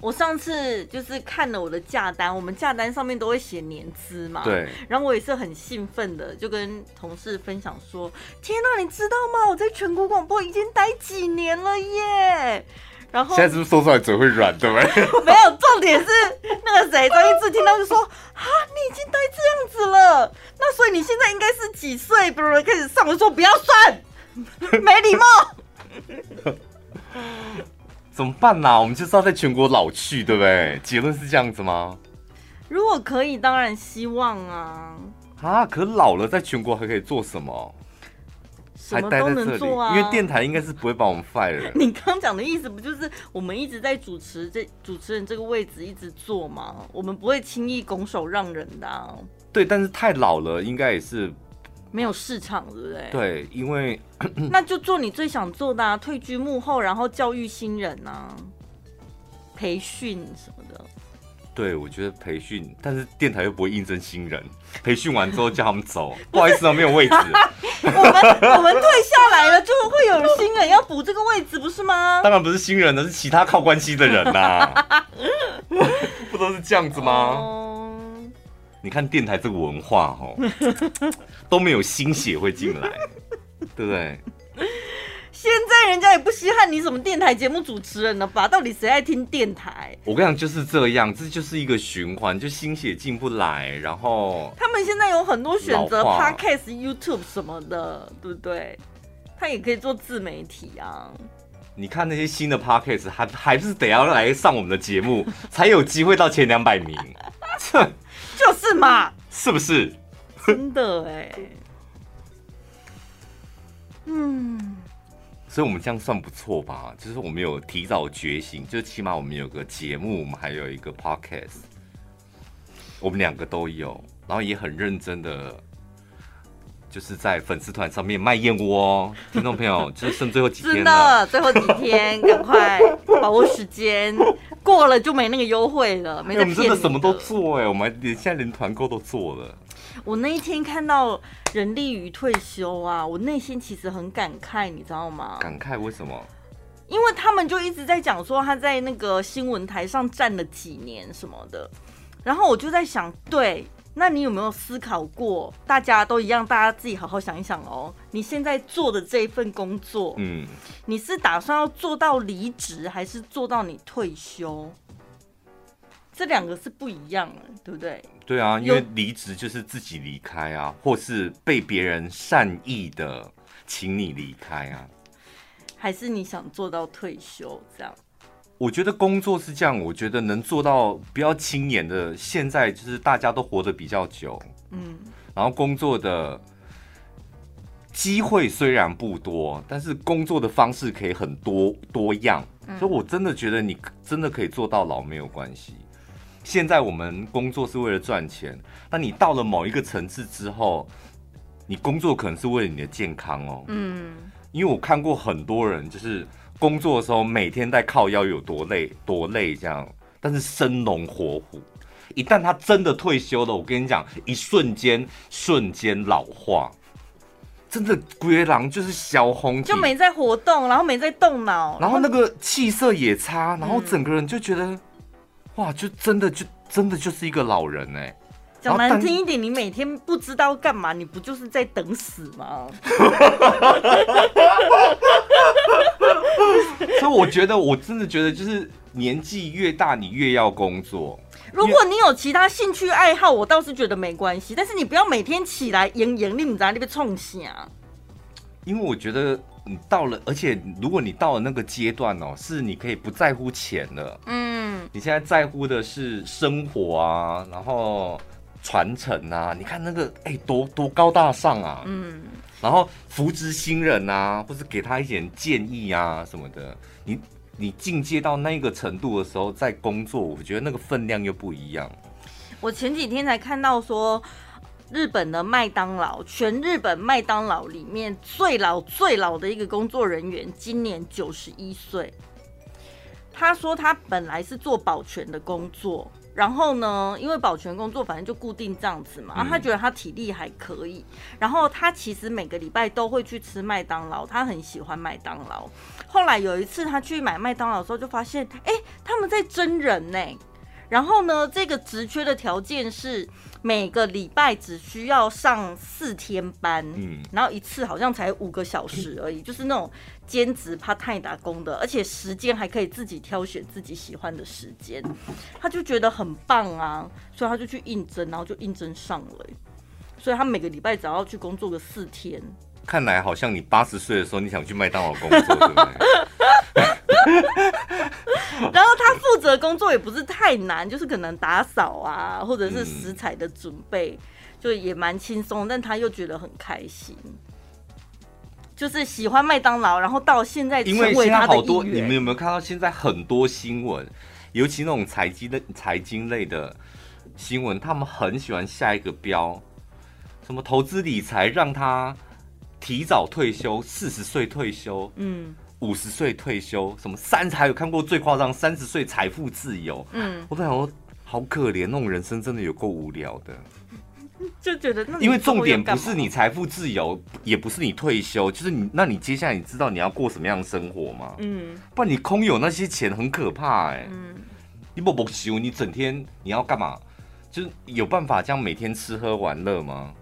Speaker 2: 我上次就是看了我的价单，我们价单上面都会写年资嘛。
Speaker 1: 对。
Speaker 2: 然后我也是很兴奋的，就跟同事分享说：“天哪，你知道吗？我在全国广播已经待几年了耶！”然后
Speaker 1: 现在是不是说出来嘴会软，对不对？<laughs>
Speaker 2: 没有，重点是那个谁张一智听到就说：“ <laughs> 啊，你已经待这样子了，那所以你现在应该是几岁？”不是开始上来说不要算，<laughs> 没礼貌。
Speaker 1: 怎么办呢、啊？我们就是要在全国老去，对不对？结论是这样子吗？
Speaker 2: 如果可以，当然希望啊。
Speaker 1: 啊，可老了在全国还可以做什么？
Speaker 2: 什么都能做啊。
Speaker 1: 因为电台应该是不会把我们 fire。<laughs>
Speaker 2: 你刚讲的意思不就是我们一直在主持这主持人这个位置一直做吗？我们不会轻易拱手让人的、啊。
Speaker 1: 对，但是太老了，应该也是。
Speaker 2: 没有市场，对不对？
Speaker 1: 对，因为 <laughs>
Speaker 2: 那就做你最想做的啊，退居幕后，然后教育新人啊，培训什么的。
Speaker 1: 对，我觉得培训，但是电台又不会应征新人，培训完之后叫他们走，不好意思啊，没有位置。<laughs>
Speaker 2: 我们我们退下来了，就会有新人要补这个位置，不是吗？
Speaker 1: 当然不是新人了，是其他靠关系的人呐、啊，<laughs> 不都是这样子吗？哦你看电台这个文化哦，都没有新血会进来，对不对？
Speaker 2: 现在人家也不稀罕你什么电台节目主持人了吧？到底谁爱听电台？
Speaker 1: 我跟你讲就是这样，这就是一个循环，就新血进不来，然后
Speaker 2: 他们现在有很多选择，Podcast、YouTube 什么的，对不对？他也可以做自媒体啊。
Speaker 1: 你看那些新的 Podcast，还还是得要来上我们的节目，才有机会到前两百名。<laughs>
Speaker 2: 就是嘛，
Speaker 1: 是不是？<laughs>
Speaker 2: 真的哎，嗯，
Speaker 1: 所以我们这样算不错吧？就是我们有提早觉醒，就起码我们有个节目，我们还有一个 podcast，我们两个都有，然后也很认真的，就是在粉丝团上面卖燕窝，听众朋友，就剩最后几天了，
Speaker 2: 最后几天，赶快把握时间。过了就没那个优惠了，没得、欸。我们
Speaker 1: 真的什么都做哎、欸，我们连现在连团购都做了。
Speaker 2: 我那一天看到人力鱼退休啊，我内心其实很感慨，你知道吗？
Speaker 1: 感慨为什么？
Speaker 2: 因为他们就一直在讲说他在那个新闻台上站了几年什么的，然后我就在想，对。那你有没有思考过？大家都一样，大家自己好好想一想哦。你现在做的这一份工作，嗯，你是打算要做到离职，还是做到你退休？这两个是不一样的，对不对？
Speaker 1: 对啊，因为离职就是自己离开啊，或是被别人善意的请你离开啊，
Speaker 2: 还是你想做到退休这样？
Speaker 1: 我觉得工作是这样，我觉得能做到比较轻言的，现在就是大家都活得比较久，嗯，然后工作的机会虽然不多，但是工作的方式可以很多多样，所以我真的觉得你真的可以做到老没有关系。现在我们工作是为了赚钱，那你到了某一个层次之后，你工作可能是为了你的健康哦，嗯，因为我看过很多人就是。工作的时候每天在靠腰有多累多累这样，但是生龙活虎。一旦他真的退休了，我跟你讲，一瞬间瞬间老化，真的龟狼就是小红，
Speaker 2: 就没在活动，然后没在动脑，
Speaker 1: 然后那个气色也差，然后整个人就觉得，嗯、哇，就真的就真的就是一个老人哎、欸。
Speaker 2: 讲难听一点，你每天不知道干嘛，你不就是在等死吗？<laughs>
Speaker 1: 所以我觉得，我真的觉得，就是年纪越大，你越要工作。
Speaker 2: 如果你有其他兴趣爱好，我倒是觉得没关系。但是你不要每天起来营营令在那边冲啊。
Speaker 1: 因为我觉得你到了，而且如果你到了那个阶段哦，是你可以不在乎钱了。嗯，你现在在乎的是生活啊，然后。传承啊，你看那个哎、多多高大上啊！嗯，然后扶植新人啊，或是给他一点建议啊什么的。你你进阶到那个程度的时候，在工作，我觉得那个分量又不一样。
Speaker 2: 我前几天才看到说，日本的麦当劳，全日本麦当劳里面最老最老的一个工作人员，今年九十一岁。他说他本来是做保全的工作。然后呢，因为保全工作反正就固定这样子嘛，然后他觉得他体力还可以。然后他其实每个礼拜都会去吃麦当劳，他很喜欢麦当劳。后来有一次他去买麦当劳的时候，就发现，哎，他们在真人呢。然后呢，这个职缺的条件是每个礼拜只需要上四天班，嗯，然后一次好像才五个小时而已，就是那种兼职 part time 打工的，而且时间还可以自己挑选自己喜欢的时间，他就觉得很棒啊，所以他就去应征，然后就应征上了，所以他每个礼拜只要去工作个四天。
Speaker 1: 看来好像你八十岁的时候你想去麦当劳工作，对不对？<laughs>
Speaker 2: 然后他负责工作也不是太难，就是可能打扫啊，或者是食材的准备，嗯、就也蛮轻松。但他又觉得很开心，就是喜欢麦当劳，然后到现在成为他的一员。因为现在好多，
Speaker 1: 你们有没有看到现在很多新闻，尤其那种财经的财经类的新闻，他们很喜欢下一个标，什么投资理财让他提早退休，四十岁退休，嗯。五十岁退休，什么三十还有看过最夸张，三十岁财富自由。嗯，我都想说，好可怜，那种人生真的有够无聊的。
Speaker 2: 就觉得，
Speaker 1: 因为重点不是你财富自由，也不是你退休，就是你，那你接下来你知道你要过什么样的生活吗？嗯，不然你空有那些钱很可怕哎、欸。嗯，你不不休，你整天你要干嘛？就是有办法这样每天吃喝玩乐吗？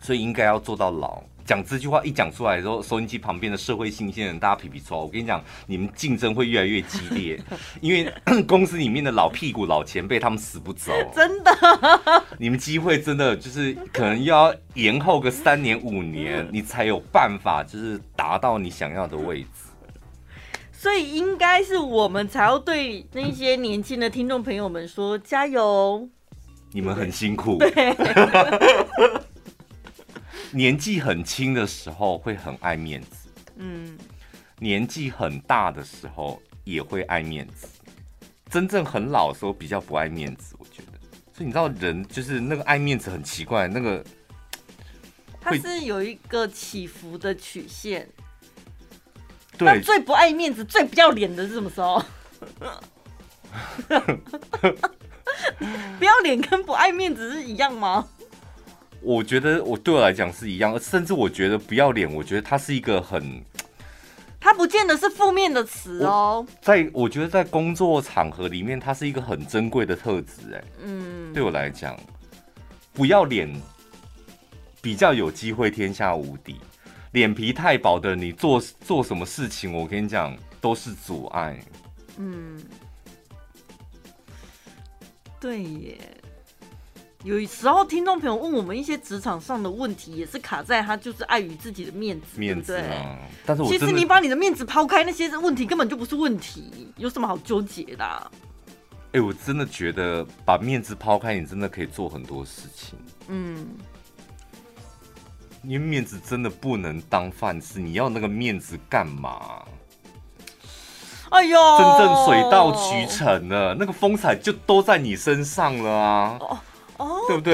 Speaker 1: 所以应该要做到老。讲这句话一讲出来的时候，收音机旁边的社会新鲜人，大家皮皮抽。我跟你讲，你们竞争会越来越激烈，<laughs> 因为公司里面的老屁股、老前辈他们死不走，
Speaker 2: 真的。
Speaker 1: 你们机会真的就是可能要延后个三年五年，<laughs> 你才有办法就是达到你想要的位置。
Speaker 2: 所以应该是我们才要对那些年轻的听众朋友们说加油，
Speaker 1: 你们很辛苦。<laughs> 年纪很轻的时候会很爱面子，嗯，年纪很大的时候也会爱面子，真正很老的时候比较不爱面子，我觉得。所以你知道，人就是那个爱面子很奇怪，那个
Speaker 2: 它是有一个起伏的曲线。
Speaker 1: 对，
Speaker 2: 那最不爱面子、最不要脸的是什么时候？<laughs> <laughs> 不要脸跟不爱面子是一样吗？
Speaker 1: 我觉得我对我来讲是一样，甚至我觉得不要脸，我觉得它是一个很，
Speaker 2: 它不见得是负面的词哦。
Speaker 1: 在我觉得在工作场合里面，它是一个很珍贵的特质。哎，嗯，对我来讲，不要脸，比较有机会天下无敌。脸皮太薄的你做做什么事情，我跟你讲都是阻碍。嗯，
Speaker 2: 对耶。有时候听众朋友问我们一些职场上的问题，也是卡在他就是碍于自己的面子，
Speaker 1: 面子啊。
Speaker 2: 对对，
Speaker 1: 但是我
Speaker 2: 其实你把你的面子抛开，那些问题根本就不是问题，有什么好纠结的啊？
Speaker 1: 哎、欸，我真的觉得把面子抛开，你真的可以做很多事情。嗯，因为面子真的不能当饭吃，你要那个面子干嘛？
Speaker 2: 哎呦，
Speaker 1: 真正水到渠成了，那个风采就都在你身上了啊！哦
Speaker 2: 哦，
Speaker 1: 对不对？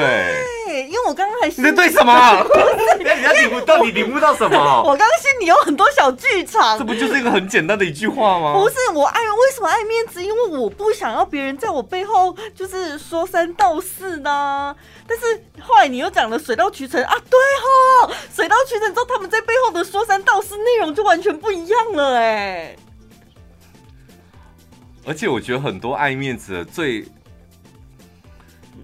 Speaker 2: 对，因为我刚刚还
Speaker 1: 你在对什么？<laughs> 你你领悟到你领悟到什么？<laughs>
Speaker 2: 我刚刚心里有很多小剧场。
Speaker 1: 这不就是一个很简单的一句话吗？
Speaker 2: 不是，我爱为什么爱面子？因为我不想要别人在我背后就是说三道四呢。但是后来你又讲了水到渠成啊，对哦，水到渠成之后，他们在背后的说三道四内容就完全不一样了哎。
Speaker 1: 而且我觉得很多爱面子的最。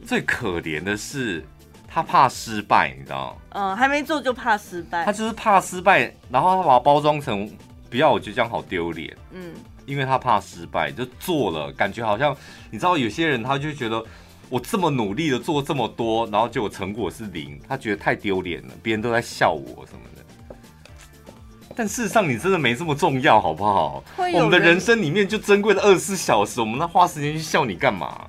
Speaker 1: 最可怜的是，他怕失败，你知道吗？
Speaker 2: 嗯，还没做就怕失败。
Speaker 1: 他就是怕失败，然后他把它包装成不要，我觉得这样好丢脸。嗯，因为他怕失败，就做了，感觉好像你知道，有些人他就觉得我这么努力的做这么多，然后结果成果是零，他觉得太丢脸了，别人都在笑我什么的。但事实上，你真的没这么重要，好不好？我们的人生里面就珍贵的二十四小时，我们那花时间去笑你干嘛？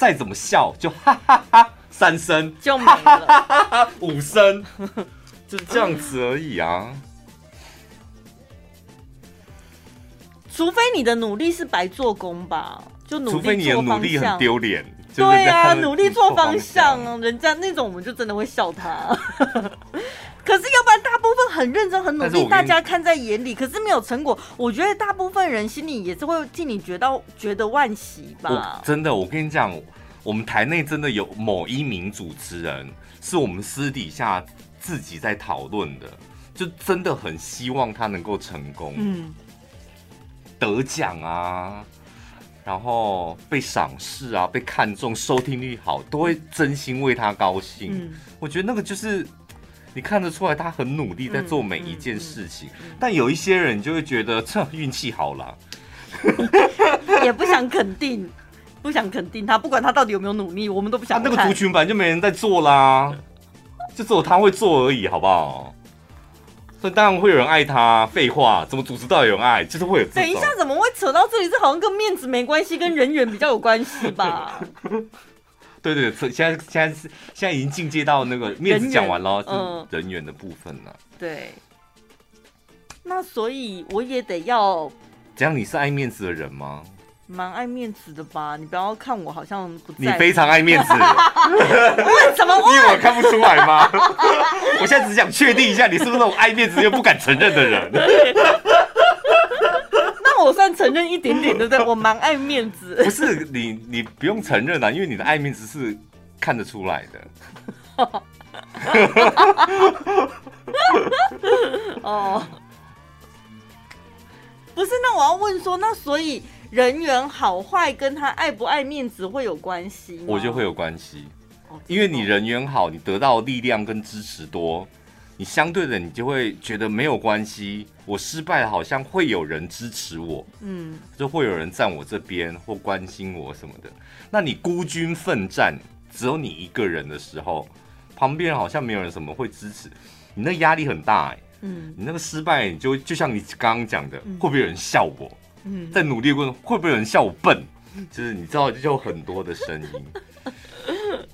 Speaker 1: 再怎么笑，就哈哈哈哈三声，
Speaker 2: 就没了哈哈哈
Speaker 1: 哈五声，<laughs> 就是这样子而已啊。
Speaker 2: 除非你的努力是白做工吧，就。除非你的努力
Speaker 1: 很丢脸。
Speaker 2: 对啊，努力做方向啊，人家那种我们就真的会笑他。<laughs> 可是要不然大部分很认真很努力，大家看在眼里，可是没有成果，我觉得大部分人心里也是会替你觉得觉得惋惜吧。
Speaker 1: 真的，我跟你讲，我们台内真的有某一名主持人，是我们私底下自己在讨论的，就真的很希望他能够成功，嗯，得奖啊。然后被赏识啊，被看中，收听率好，都会真心为他高兴。嗯，我觉得那个就是你看得出来，他很努力在做每一件事情。嗯嗯嗯、但有一些人就会觉得 <laughs> 这运气好了，<laughs>
Speaker 2: 也不想肯定，不想肯定他，不管他到底有没有努力，我们都不想。
Speaker 1: 他那个族群本来就没人在做啦，就只有他会做而已，好不好？所以当然会有人爱他，废话，怎么组织到有人爱，就是会有。
Speaker 2: 等一下，怎么会扯到这里？这好像跟面子没关系，跟人缘比较有关系吧？<laughs>
Speaker 1: 对，对对，现在现在是现在已经进阶到那个面子讲完了，嗯，人缘的部分了。
Speaker 2: 对。那所以我也得要。
Speaker 1: 这样你是爱面子的人吗？
Speaker 2: 蛮爱面子的吧？你不要看我好像不。
Speaker 1: 你非常爱面子。<laughs>
Speaker 2: 为什么？<laughs>
Speaker 1: 因为我看不出来吗？<laughs> 我现在只想确定一下，你是不是那种爱面子又不敢承认的人？
Speaker 2: 那我算承认一点点，对不对？我蛮爱面子。
Speaker 1: 不是你，你不用承认啊，因为你的爱面子是看得出来的。
Speaker 2: 哦，不是，那我要问说，那所以。人缘好坏跟他爱不爱面子会有关系？
Speaker 1: 我觉得会有关系，因为你人缘好，你得到力量跟支持多，你相对的你就会觉得没有关系。我失败，好像会有人支持我，嗯，就会有人站我这边或关心我什么的。那你孤军奋战，只有你一个人的时候，旁边好像没有人什么会支持，你那压力很大哎，嗯，你那个失败，你就就像你刚刚讲的，会不会有人笑我？在努力过程会不会有人笑我笨？就是你知道，就有很多的声音。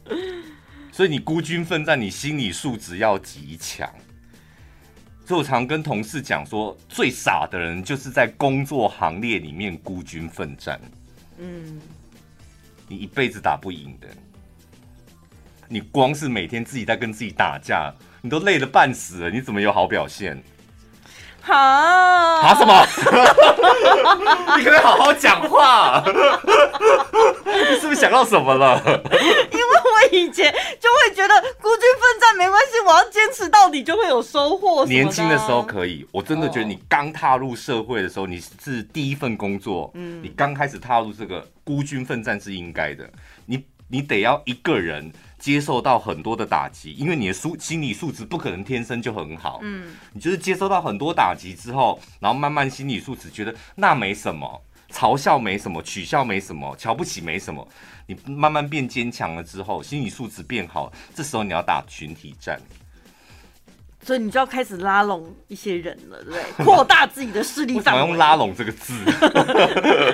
Speaker 1: <laughs> 所以你孤军奋战，你心理素质要极强。所以我常跟同事讲说，最傻的人就是在工作行列里面孤军奋战。嗯，你一辈子打不赢的。你光是每天自己在跟自己打架，你都累得半死了，你怎么有好表现？
Speaker 2: 好啊，
Speaker 1: 好什么？<laughs> 你可不可以好好讲话？<laughs> 你是不是想到什么了？
Speaker 2: 因为我以前就会觉得孤军奋战没关系，我要坚持到底就会有收获。
Speaker 1: 年轻的时候可以，我真的觉得你刚踏入社会的时候，你是第一份工作，嗯，你刚开始踏入这个孤军奋战是应该的。你你得要一个人接受到很多的打击，因为你的素心理素质不可能天生就很好，嗯，你就是接受到很多打击之后，然后慢慢心理素质觉得那没什么。嘲笑没什么，取笑没什么，瞧不起没什么。你慢慢变坚强了之后，心理素质变好，这时候你要打群体战，
Speaker 2: 所以你就要开始拉拢一些人了，对不对？<laughs> 扩大自己的势力范围。我
Speaker 1: 用拉拢这个字。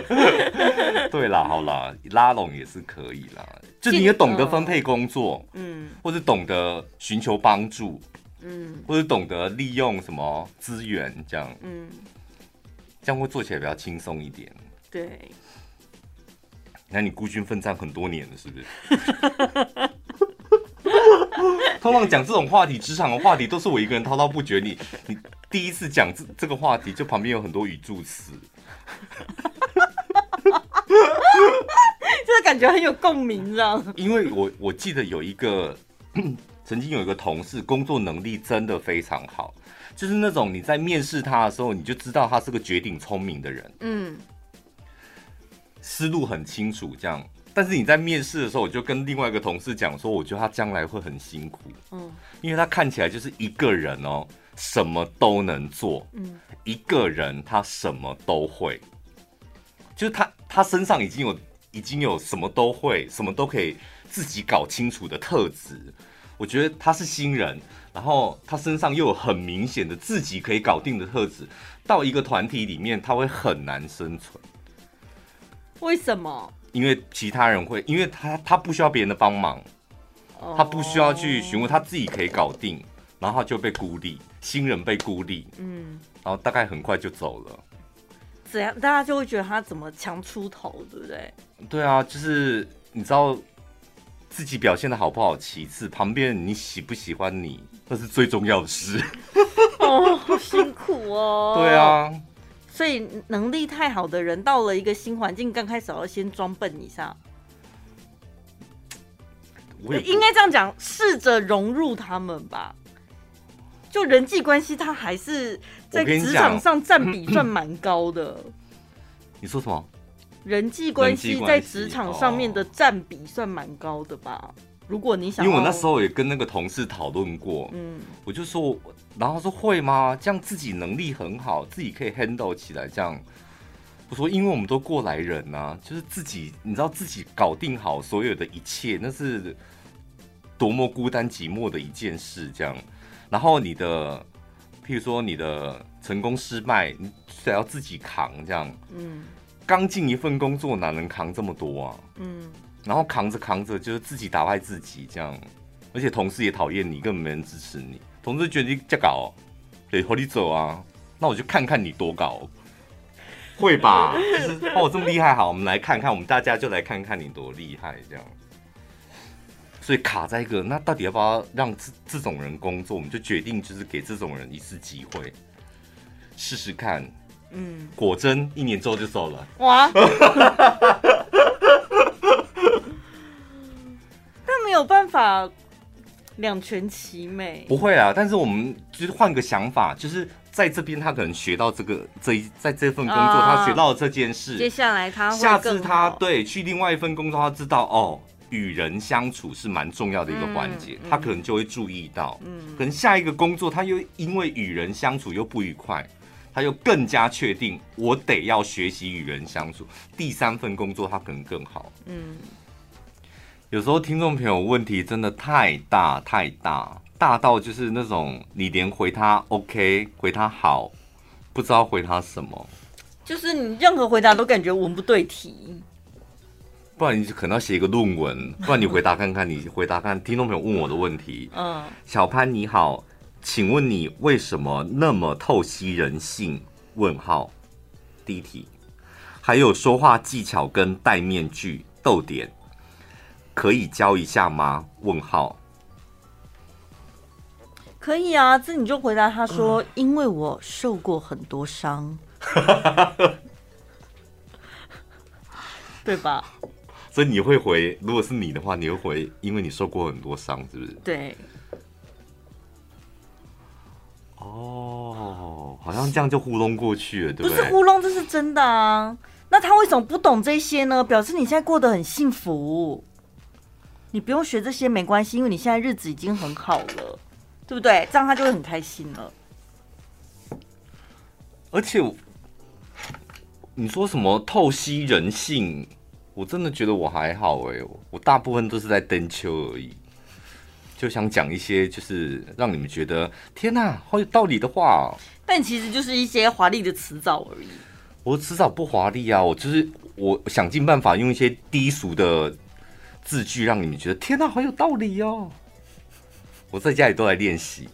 Speaker 1: <laughs> 对啦，好啦，拉拢也是可以啦。就你也懂得分配工作，嗯，或者懂得寻求帮助，嗯，或者懂得利用什么资源，这样，嗯，这样会做起来比较轻松一点。
Speaker 2: 对，
Speaker 1: 那你孤军奋战很多年了，是不是？<laughs> 通常讲这种话题，职场的话题，都是我一个人滔滔不绝。你你第一次讲这这个话题，就旁边有很多语助词，
Speaker 2: 就 <laughs> 是感觉很有共鸣，这样。
Speaker 1: 因为我我记得有一个 <clears throat> 曾经有一个同事，工作能力真的非常好，就是那种你在面试他的时候，你就知道他是个绝顶聪明的人。嗯。思路很清楚，这样。但是你在面试的时候，我就跟另外一个同事讲说，我觉得他将来会很辛苦，嗯，因为他看起来就是一个人哦，什么都能做，嗯，一个人他什么都会，就是他他身上已经有已经有什么都会，什么都可以自己搞清楚的特质。我觉得他是新人，然后他身上又有很明显的自己可以搞定的特质，到一个团体里面，他会很难生存。
Speaker 2: 为什么？
Speaker 1: 因为其他人会，因为他他不需要别人的帮忙，oh. 他不需要去询问，他自己可以搞定，然后他就被孤立，新人被孤立，嗯，然后大概很快就走了。
Speaker 2: 怎样？大家就会觉得他怎么强出头，对不对？
Speaker 1: 对啊，就是你知道自己表现的好不好，其次，旁边你喜不喜欢你，那是最重要的事。
Speaker 2: 哦，好辛苦哦。<laughs>
Speaker 1: 对啊。
Speaker 2: 所以能力太好的人，到了一个新环境，刚开始要先装笨一下。我应该这样讲，试着融入他们吧。就人际关系，他还是在职场上占比算蛮高的。
Speaker 1: 你说什么？
Speaker 2: 人际关系在职场上面的占比算蛮高的吧？如果你想，
Speaker 1: 因为我那时候也跟那个同事讨论过，嗯，我就说。然后他说会吗？这样自己能力很好，自己可以 handle 起来。这样，我说，因为我们都过来人呐、啊，就是自己，你知道自己搞定好所有的一切，那是多么孤单寂寞的一件事。这样，然后你的，譬如说你的成功失败，你得要自己扛。这样，嗯，刚进一份工作哪能扛这么多啊？嗯，然后扛着扛着就是自己打败自己，这样，而且同事也讨厌你，根本没人支持你。同事觉得你这搞，对，和你走啊，那我就看看你多高，会吧？就 <laughs> 是哦，这么厉害，好，我们来看看，我们大家就来看看你多厉害，这样。所以卡在一个，那到底要不要让这这种人工作？我们就决定就是给这种人一次机会，试试看。嗯，果真一年之后就走了。哇！<laughs>
Speaker 2: 有办法。两全其美。
Speaker 1: 不会啊，但是我们就是换个想法，就是在这边他可能学到这个这一在这份工作他学到了这件事，
Speaker 2: 接下来他
Speaker 1: 下次他对去另外一份工作他知道哦，与人相处是蛮重要的一个环节，他可能就会注意到，嗯，可能下一个工作他又因为与人相处又不愉快，他又更加确定我得要学习与人相处，第三份工作他可能更好，嗯。有时候听众朋友问题真的太大太大，大到就是那种你连回他 OK 回他好，不知道回他什么，
Speaker 2: 就是你任何回答都感觉文不对题，
Speaker 1: 不然你可能要写一个论文，不然你回答看看，你回答看听众朋友问我的问题。嗯，小潘你好，请问你为什么那么透析人性？问号，第一题，还有说话技巧跟戴面具逗点。可以教一下吗？问号
Speaker 2: 可以啊。这你就回答他说，因为我受过很多伤，<laughs> 对吧？
Speaker 1: 所以你会回，如果是你的话，你会回，因为你受过很多伤，是不是？
Speaker 2: 对哦，
Speaker 1: 好像这样就糊弄过去了，对不对？
Speaker 2: 不是糊弄，这是真的啊。那他为什么不懂这些呢？表示你现在过得很幸福。你不用学这些没关系，因为你现在日子已经很好了，对不对？这样他就会很开心了。
Speaker 1: 而且，你说什么透析人性，我真的觉得我还好哎，我大部分都是在登秋而已。就想讲一些，就是让你们觉得天哪，好有道理的话。
Speaker 2: 但其实就是一些华丽的辞藻而已。
Speaker 1: 我辞藻不华丽啊，我就是我想尽办法用一些低俗的字句，让你们觉得天哪，好有道理哦。我在家里都来练习。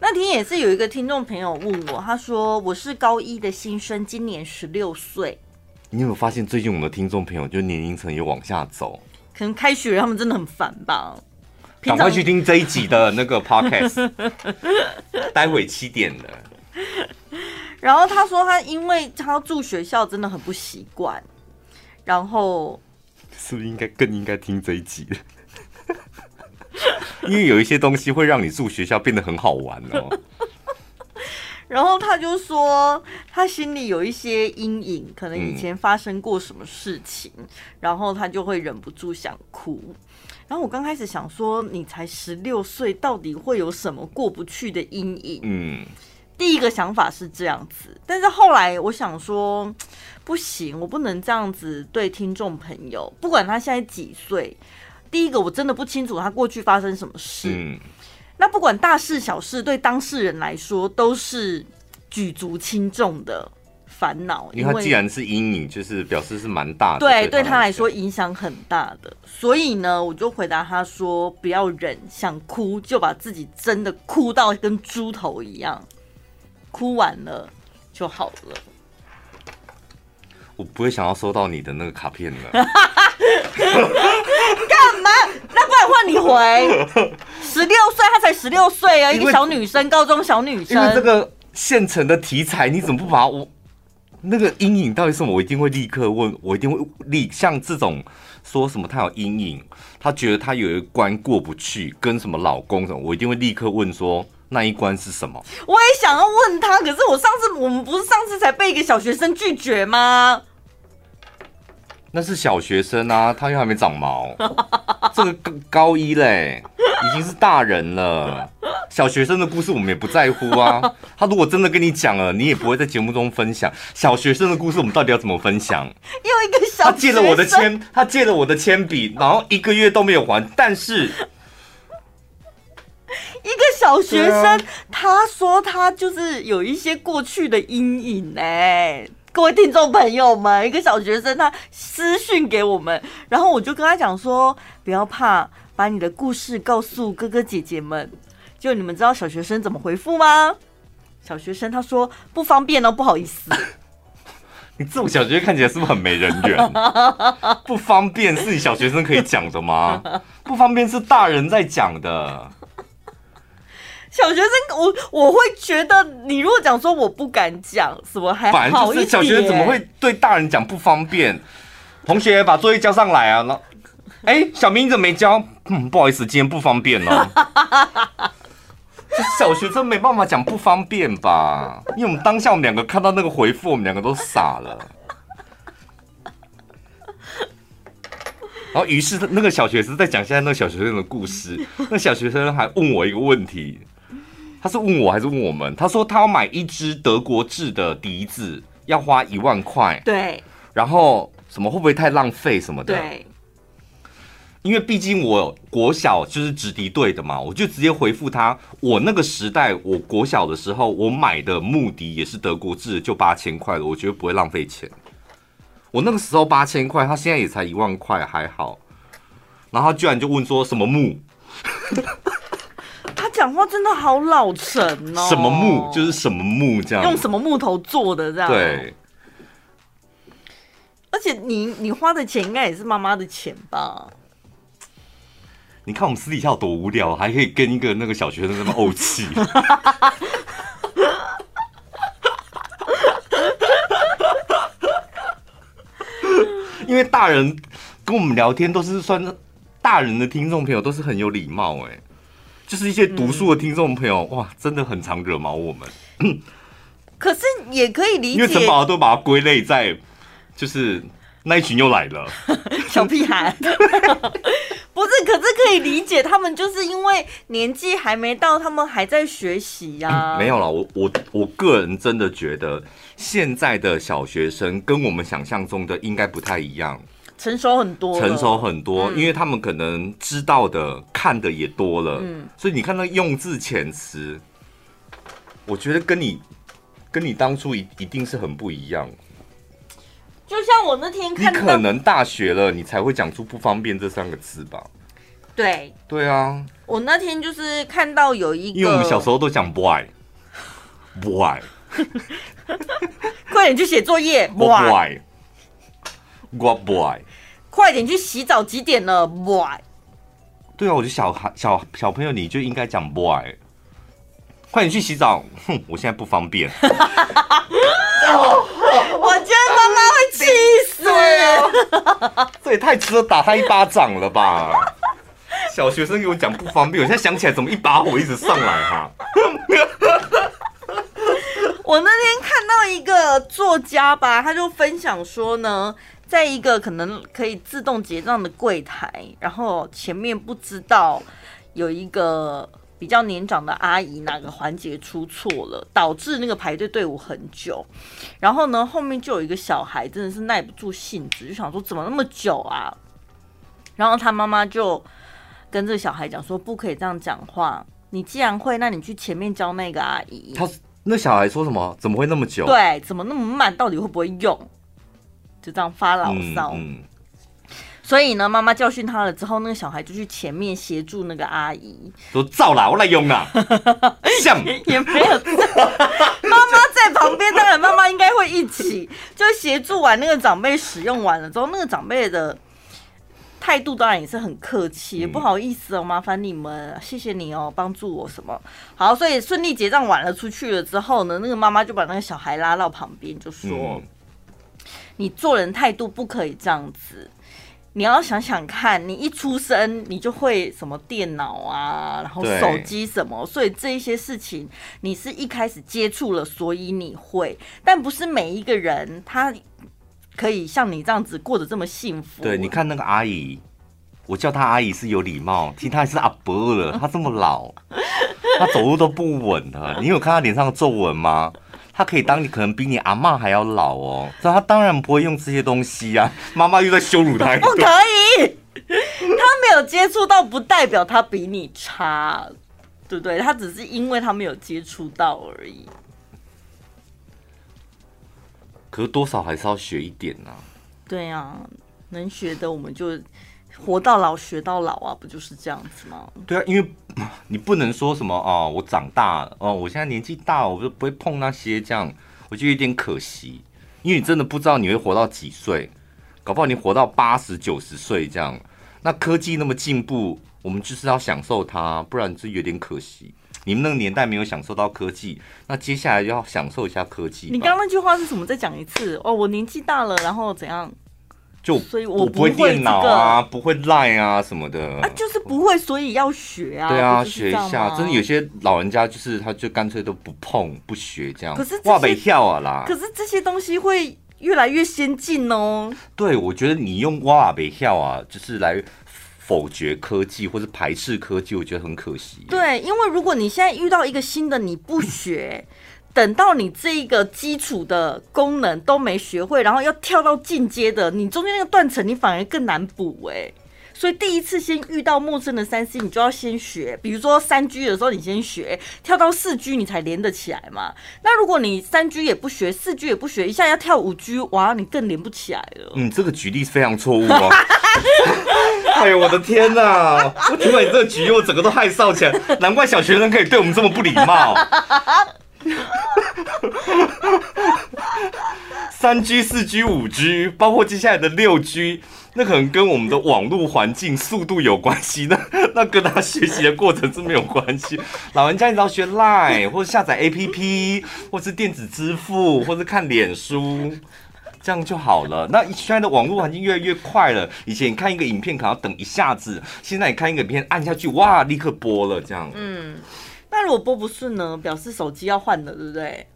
Speaker 2: 那天也是有一个听众朋友问我，他说我是高一的新生，今年十六岁。
Speaker 1: 你有没有发现最近我们的听众朋友就年龄层也往下走？
Speaker 2: 可能开学他们真的很烦吧。
Speaker 1: 赶快去听这一集的那个 podcast，<laughs> 待会七点的。
Speaker 2: 然后他说他因为他住学校真的很不习惯，然后
Speaker 1: 是不是应该更应该听这一集？<laughs> 因为有一些东西会让你住学校变得很好玩哦。
Speaker 2: 然后他就说他心里有一些阴影，可能以前发生过什么事情，嗯、然后他就会忍不住想哭。然后我刚开始想说，你才十六岁，到底会有什么过不去的阴影？嗯，第一个想法是这样子，但是后来我想说，<tsk> 不行，我不能这样子对听众朋友，不管他现在几岁。第一个，我真的不清楚他过去发生什么事。嗯，那不管大事小事，对当事人来说都是举足轻重的。烦恼，
Speaker 1: 因为他既然是阴影，就是表示是蛮大的。
Speaker 2: 对，对他来说影响很大的。所以呢，我就回答他说：“不要忍，想哭就把自己真的哭到跟猪头一样，哭完了就好了。”
Speaker 1: 我不会想要收到你的那个卡片了。<laughs>
Speaker 2: 干嘛？那不然换你回。十六岁，她才十六岁啊，一个小女生，高中小女生。
Speaker 1: 因为这个现成的题材，你怎么不把我？那个阴影到底是什么？我一定会立刻问，我一定会立像这种说什么他有阴影，他觉得他有一关过不去，跟什么老公什么，我一定会立刻问说那一关是什么？
Speaker 2: 我也想要问他，可是我上次我们不是上次才被一个小学生拒绝吗？
Speaker 1: 那是小学生啊，他又还没长毛，<laughs> 这个高高一嘞，已经是大人了。小学生的故事我们也不在乎啊。他如果真的跟你讲了，你也不会在节目中分享。小学生的故事我们到底要怎么分享？
Speaker 2: 又一个小
Speaker 1: 他借了我的铅，他借了我的铅笔，然后一个月都没有还。但是 <laughs>
Speaker 2: 一个小学生，他说他就是有一些过去的阴影哎。各位听众朋友们，一个小学生他私讯给我们，然后我就跟他讲说，不要怕，把你的故事告诉哥哥姐姐们。就你们知道小学生怎么回复吗？小学生他说不方便哦，不好意思。<laughs>
Speaker 1: 你这种小学生看起来是不是很没人缘？不方便是你小学生可以讲的吗？不方便是大人在讲的。
Speaker 2: 小学生，我我会觉得，你如果讲说我不敢讲什么，还好一点。
Speaker 1: 小学生怎么会对大人讲不方便？同学把作业交上来啊！那，哎，小明你怎么没交？嗯，不好意思，今天不方便哦。<laughs> 这小学生没办法讲不方便吧？因为我们当下我们两个看到那个回复，我们两个都傻了。然后，于是那个小学生在讲现在那个小学生的故事。那小学生还问我一个问题。他是问我还是问我们？他说他要买一支德国制的笛子，要花一万块。
Speaker 2: 对。
Speaker 1: 然后什么会不会太浪费什么的？
Speaker 2: 对。
Speaker 1: 因为毕竟我国小就是直笛队的嘛，我就直接回复他：我那个时代，我国小的时候，我买的木笛也是德国制，就八千块了，我觉得不会浪费钱。我那个时候八千块，他现在也才一万块，还好。然后他居然就问说什么木？
Speaker 2: 他讲话真的好老成哦！
Speaker 1: 什么木就是什么木这样，
Speaker 2: 用什么木头做的这样？
Speaker 1: 对。
Speaker 2: 而且你你花的钱应该也是妈妈的钱吧？
Speaker 1: 你看我们私底下有多无聊，还可以跟一个那个小学生这么怄气。<laughs> 因为大人跟我们聊天都是算大人的听众朋友，都是很有礼貌哎。就是一些读书的听众朋友，哇，真的很常惹毛我们。<laughs>
Speaker 2: 可是也可以理解，
Speaker 1: 因为陈宝都把它归类在，就是那一群又来了，<laughs>
Speaker 2: 小屁孩。<laughs> 不是，可是可以理解，他们就是因为年纪还没到，他们还在学习呀、啊嗯。
Speaker 1: 没有了，我我我个人真的觉得，现在的小学生跟我们想象中的应该不太一样，
Speaker 2: 成熟很多，
Speaker 1: 成熟很多，嗯、因为他们可能知道的、看的也多了，嗯，所以你看那用字遣词，我觉得跟你跟你当初一一定是很不一样。
Speaker 2: 就像我那天看，
Speaker 1: 你可能大学了，你才会讲出“不方便”这三个字吧？
Speaker 2: 对，
Speaker 1: 对啊。
Speaker 2: 我那天就是看到有一个，
Speaker 1: 因为我们小时候都讲 “boy”，boy，<laughs>
Speaker 2: 快点去写作业
Speaker 1: ，boy，what boy，
Speaker 2: 快点去洗澡，几点了，boy。
Speaker 1: 对啊，我觉得小孩小小朋友你就应该讲 boy，快点去洗澡。哼，我现在不方便。<laughs>
Speaker 2: 我觉得妈妈会气死，啊，
Speaker 1: 这也太值得打他一巴掌了吧！小学生给我讲不方便，我现在想起来怎么一把火一直上来哈。<laughs>
Speaker 2: 我那天看到一个作家吧，他就分享说呢，在一个可能可以自动结账的柜台，然后前面不知道有一个。比较年长的阿姨哪个环节出错了，导致那个排队队伍很久。然后呢，后面就有一个小孩，真的是耐不住性子，就想说怎么那么久啊？然后他妈妈就跟这个小孩讲说，不可以这样讲话。你既然会，那你去前面教那个阿姨。
Speaker 1: 他那小孩说什么？怎么会那么久？
Speaker 2: 对，怎么那么慢？到底会不会用？就这样发牢骚。嗯嗯所以呢，妈妈教训他了之后，那个小孩就去前面协助那个阿姨，
Speaker 1: 说：“造啦，我来用啦。”像
Speaker 2: 也没有，<laughs> 妈妈在旁边，当然妈妈应该会一起，就协助完那个长辈使用完了之后，那个长辈的态度当然也是很客气，不好意思哦，麻烦你们，谢谢你哦，帮助我什么。好，所以顺利结账完了出去了之后呢，那个妈妈就把那个小孩拉到旁边，就说：“嗯、你做人态度不可以这样子。”你要想想看，你一出生你就会什么电脑啊，然后手机什么，所以这一些事情你是一开始接触了，所以你会，但不是每一个人他可以像你这样子过得这么幸福。
Speaker 1: 对，你看那个阿姨，我叫她阿姨是有礼貌，其实她还是阿伯了，她这么老，她走路都不稳的，你有看她脸上的皱纹吗？他可以当你可能比你阿妈还要老哦，所以他当然不会用这些东西啊。<laughs> 妈妈又在羞辱他，
Speaker 2: 不可以。他没有接触到，不代表他比你差，对不对？他只是因为他没有接触到而已。
Speaker 1: 可是多少还是要学一点啊。
Speaker 2: 对啊，能学的我们就。活到老学到老啊，不就是这样子吗？
Speaker 1: 对啊，因为你不能说什么哦，我长大了哦，我现在年纪大，我就不会碰那些这样，我就有点可惜。因为你真的不知道你会活到几岁，搞不好你活到八十九十岁这样。那科技那么进步，我们就是要享受它，不然就有点可惜。你们那个年代没有享受到科技，那接下来就要享受一下科技。
Speaker 2: 你刚刚那句话是什么？再讲一次哦，我年纪大了，然后怎样？
Speaker 1: 就
Speaker 2: 所以我
Speaker 1: 不会电脑啊，不会 Line 啊什么的
Speaker 2: 啊，就是不会，所以要学啊。
Speaker 1: 对啊，学一下。真的有些老人家就是，他就干脆都不碰不学这样。
Speaker 2: 可是
Speaker 1: 哇，没跳啊啦。
Speaker 2: 可是这些东西会越来越先进哦。
Speaker 1: 对，我觉得你用哇北跳啊，就是来否决科技或是排斥科技，我觉得很可惜。
Speaker 2: 对，因为如果你现在遇到一个新的，你不学。等到你这一个基础的功能都没学会，然后要跳到进阶的，你中间那个断层你反而更难补哎。所以第一次先遇到陌生的三 C，你就要先学。比如说三 G 的时候，你先学，跳到四 G 你才连得起来嘛。那如果你三 G 也不学，四 G 也不学，一下要跳五 G，哇，你更连不起来了。
Speaker 1: 嗯，这个举例非常错误哦。<laughs> 哎呦，我的天哪！我听完你这个举例，我整个都害臊起来。难怪小学生可以对我们这么不礼貌。<laughs> 三 G、四 G、五 G，包括接下来的六 G，那可能跟我们的网络环境速度有关系，那 <laughs> 那跟他学习的过程是没有关系。<laughs> 老人家你只要学 Line，或者下载 APP，或是电子支付，或是看脸书，这样就好了。那现在的网络环境越来越快了，以前你看一个影片可能要等一下子，现在你看一个影片按下去，哇，立刻播了这样。
Speaker 2: 嗯，那如果播不顺呢？表示手机要换了，对不对？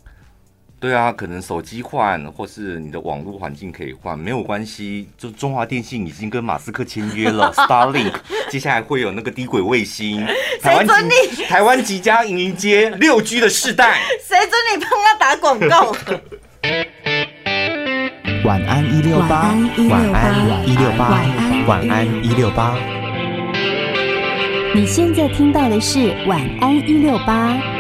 Speaker 1: 对啊，可能手机换，或是你的网络环境可以换，没有关系。就中华电信已经跟马斯克签约了，<laughs> Starlink，接下来会有那个低轨卫星。台湾即 <laughs> 台湾即将迎接六 G 的世代。
Speaker 2: 谁准你帮他打广告？
Speaker 3: 晚安一六八，晚安一六八，晚安一六八。
Speaker 4: 你现在听到的是晚安一六八。